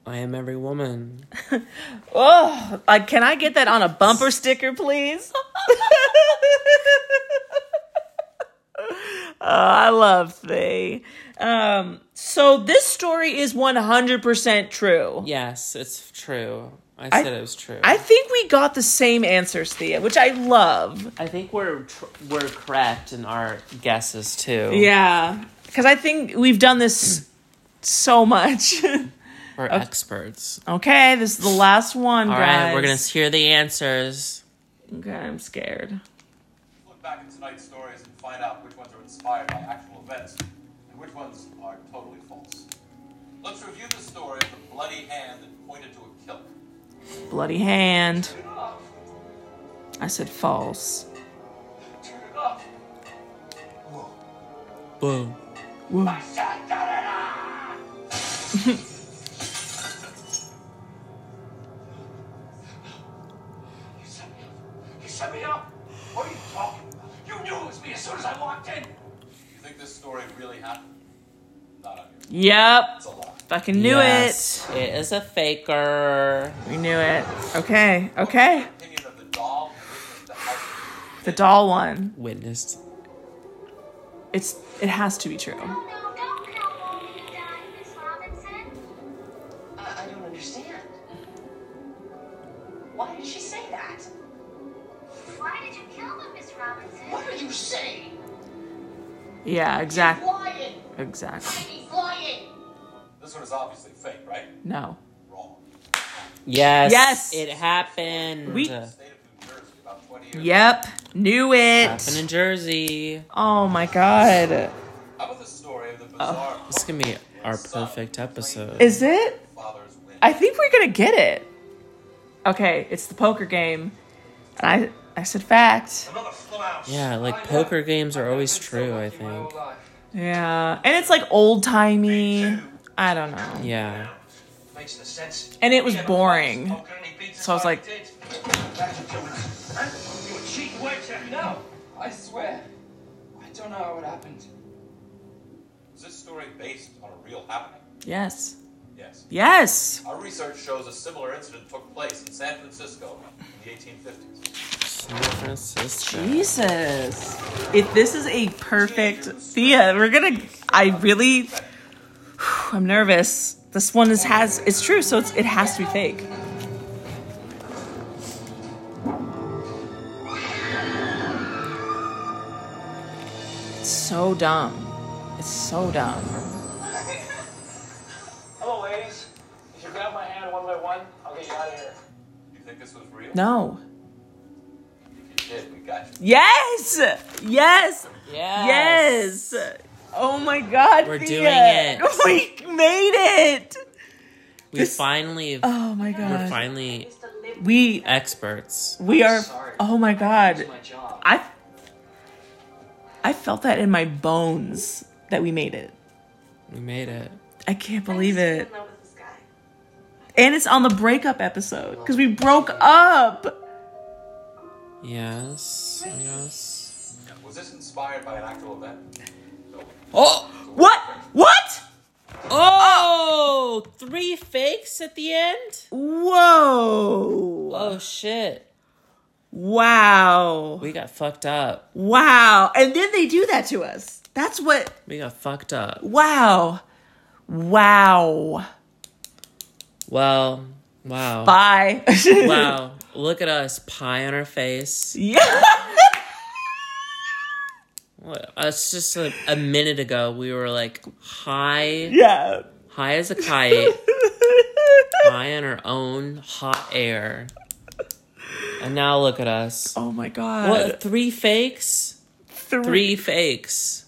I am every woman. Oh, like, can I get that on a bumper sticker, please? Uh, I love Thea. Um, so this story is 100% true. Yes, it's true. I I- said it was true. I think we got the same answers, Thea, which I love. I think we're tr- we're correct in our guesses too. Yeah. Because I think we've done this so much. we're experts. okay, this is the last one, All guys. right, we're gonna hear the answers. Okay, I'm scared. Look back at tonight's stories and find out which ones are inspired by actual events and which ones are totally false. Let's review the story of the bloody hand that pointed to a killer. Bloody hand. I said false. Turn it. Boom. I said turn it off! You set me up. You set me up. What are you talking about? You knew it was me as soon as I walked in. You think this story really happened? Not on your. Yep. It's a lie. Fucking knew Yes, it is a faker. We knew it. Okay, okay. The doll who witnessed the house. The doll one. Witnessed. It's it has to be true. Yeah, exactly. Exactly. This one is obviously fake, right? No. Wrong. Yes. Yes. It happened. We- State of New Jersey about 20 years Yep. Knew it. Happened in Jersey. Oh my god. How about the story of the oh. bizarre This can be our perfect episode. Is it? I think we're gonna get it. Okay, it's the poker game. And I I said fact. Yeah, like poker games are always true. I think. Yeah. And it's like old timey. I don't know. Yeah. Makes no sense. And it was boring. plays poker and he beats So I was like- he did. Huh? You a cheating wager? No, I swear. I don't know how it happened. Is this story based on a real happening? Yes. Yes. Yes. Our research shows a similar incident took place in San Francisco in the 1850s. San Francisco. Jesus. If this is a perfect Thea, we're gonna I really I'm nervous. This one is has it's true, so it's, it has to be fake. It's so dumb. It's so dumb. Hello, ladies. If you grab my hand one by one, I'll get you out of here. You think this was real? No. If we got you. Yes! Yes! Yes. Yes! Oh my god, We're Thea. doing it. We made it! We finally, Oh my god, we're god. finally We experts. we are Sorry. oh my god. It's my job. I I felt that in my bones that we made it. We made it. I can't believe it. And it's on the breakup episode because we broke up. Yes. Yes. Was this inspired by an actual event? No. Oh! What? What? Oh! Three fakes at the end? Whoa. Oh shit. Wow. We got fucked up. Wow. And then they do that to us. That's what We got fucked up. wow. Wow. Well, wow. Bye. Wow. Look at us, pie on our face. Yeah. What- Us just a, a minute ago, we were like high, Yeah. high as a kite, high on our own hot air. And now look at us. Oh my god. What? Three fakes? Three, Three fakes.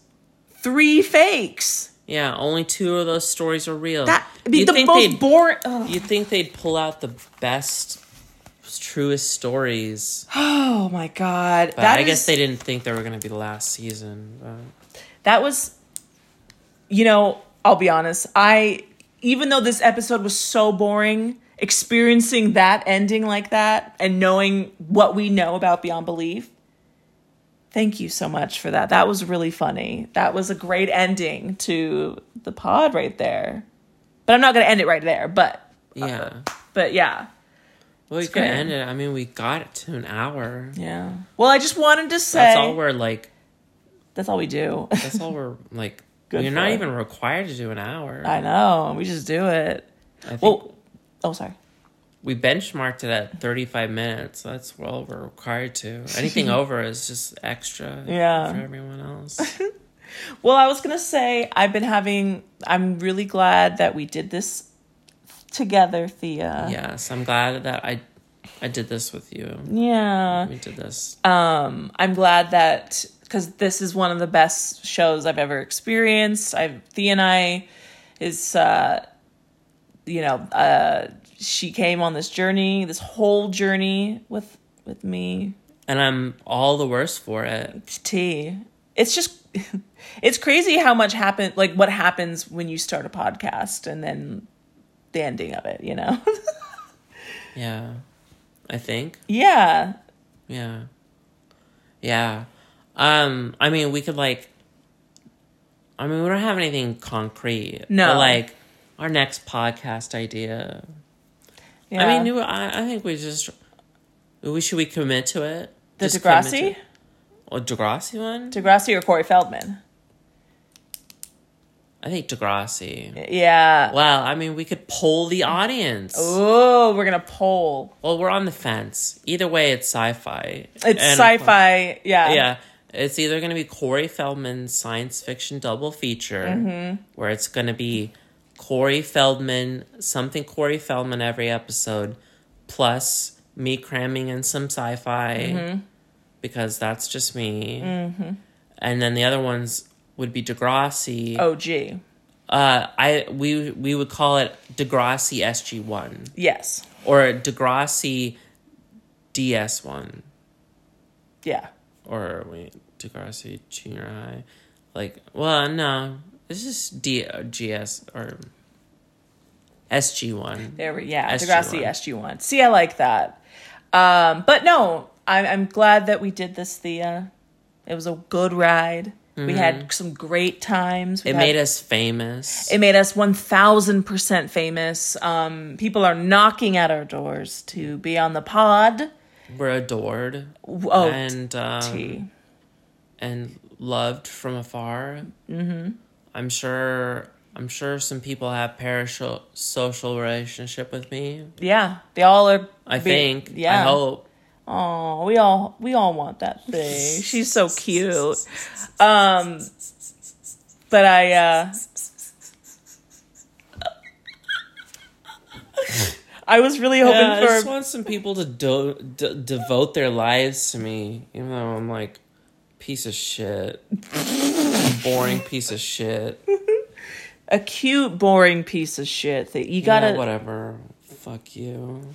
three fakes. Yeah, only two of those stories are real. That I mean, you the think most boring. you think they'd pull out the best, truest stories? Oh my god. But That I guess they didn't think they were going to be the last season. But that was you know i'll be honest i even though this episode was so boring experiencing that ending like that and knowing what we know about beyond belief thank you so much for that that was really funny that was a great ending to the pod right there but i'm not going to end it right there but yeah, but yeah well, we could end it. I mean, we got it to an hour. yeah well i just wanted to say That's all we're like. that's all we do That's all we're like. Good we're for not it. even required to do an hour. i know we just do it I think well oh sorry we benchmarked it at 35 minutes. That's all we're required to. Anything over is just extra. Yeah. For everyone else. Well, I was gonna say I've been having. I'm really glad that we did this together, Thea. yes, I'm glad that I, I did this with you. Yeah. We did this. Um, I'm glad that because this is one of the best shows I've ever experienced. I Thea and I is, uh, you know, uh, she came on this journey, this whole journey with with me. and I'm all the worse for it. T. It's just it's crazy how much happen like what happens when you start a podcast and then the ending of it, you know? Yeah. I think. yeah. Yeah. Yeah. Um, I mean, we could like. I mean, we don't have anything concrete. No. But like, our next podcast idea. yeah. I mean, I, I think we just. We should we commit to it? the Just Degrassi? Oh, Degrassi one? Degrassi or Corey Feldman? I think Degrassi. Yeah. Well, I mean, we could poll the audience. Oh, we're gonna poll. Well, we're on the fence. Either way, it's sci-fi. It's And- sci-fi. Yeah. Yeah, it's either going to be Corey Feldman's science fiction double feature, Mm-hmm. where it's going to be Corey Feldman, something Corey Feldman every episode, plus me cramming in some sci-fi, Mm-hmm. because that's just me. And then the other ones would be Degrassi. Gee. Uh, I we we would call it Degrassi SG one Yes. or Degrassi DS one. Yeah. or wait, Degrassi Junior High. Like, well, no, this is D GS or SG one. There we yeah. SG1. Degrassi SG one. See, I like that. Um, but no, I'm I'm glad that we did this. Thea, it was a good ride. We had some great times. We It had- made us famous. It made us 1000% famous. Um, people are knocking at our doors to be on the pod. We're adored Oh, and um, and loved from afar. Mm-hmm. I'm sure. I'm sure some people have parasocial relationship with me. Yeah, they all are. I be- think. Yeah. I hope. Oh, we all we all want that thing. She's so cute. Um, but I uh, I was really hoping Yeah, I just for want some people to do, d- devote their lives to me, even though I'm like piece of shit, boring piece of shit. a cute, boring piece of shit that you gotta. whatever. Fuck you.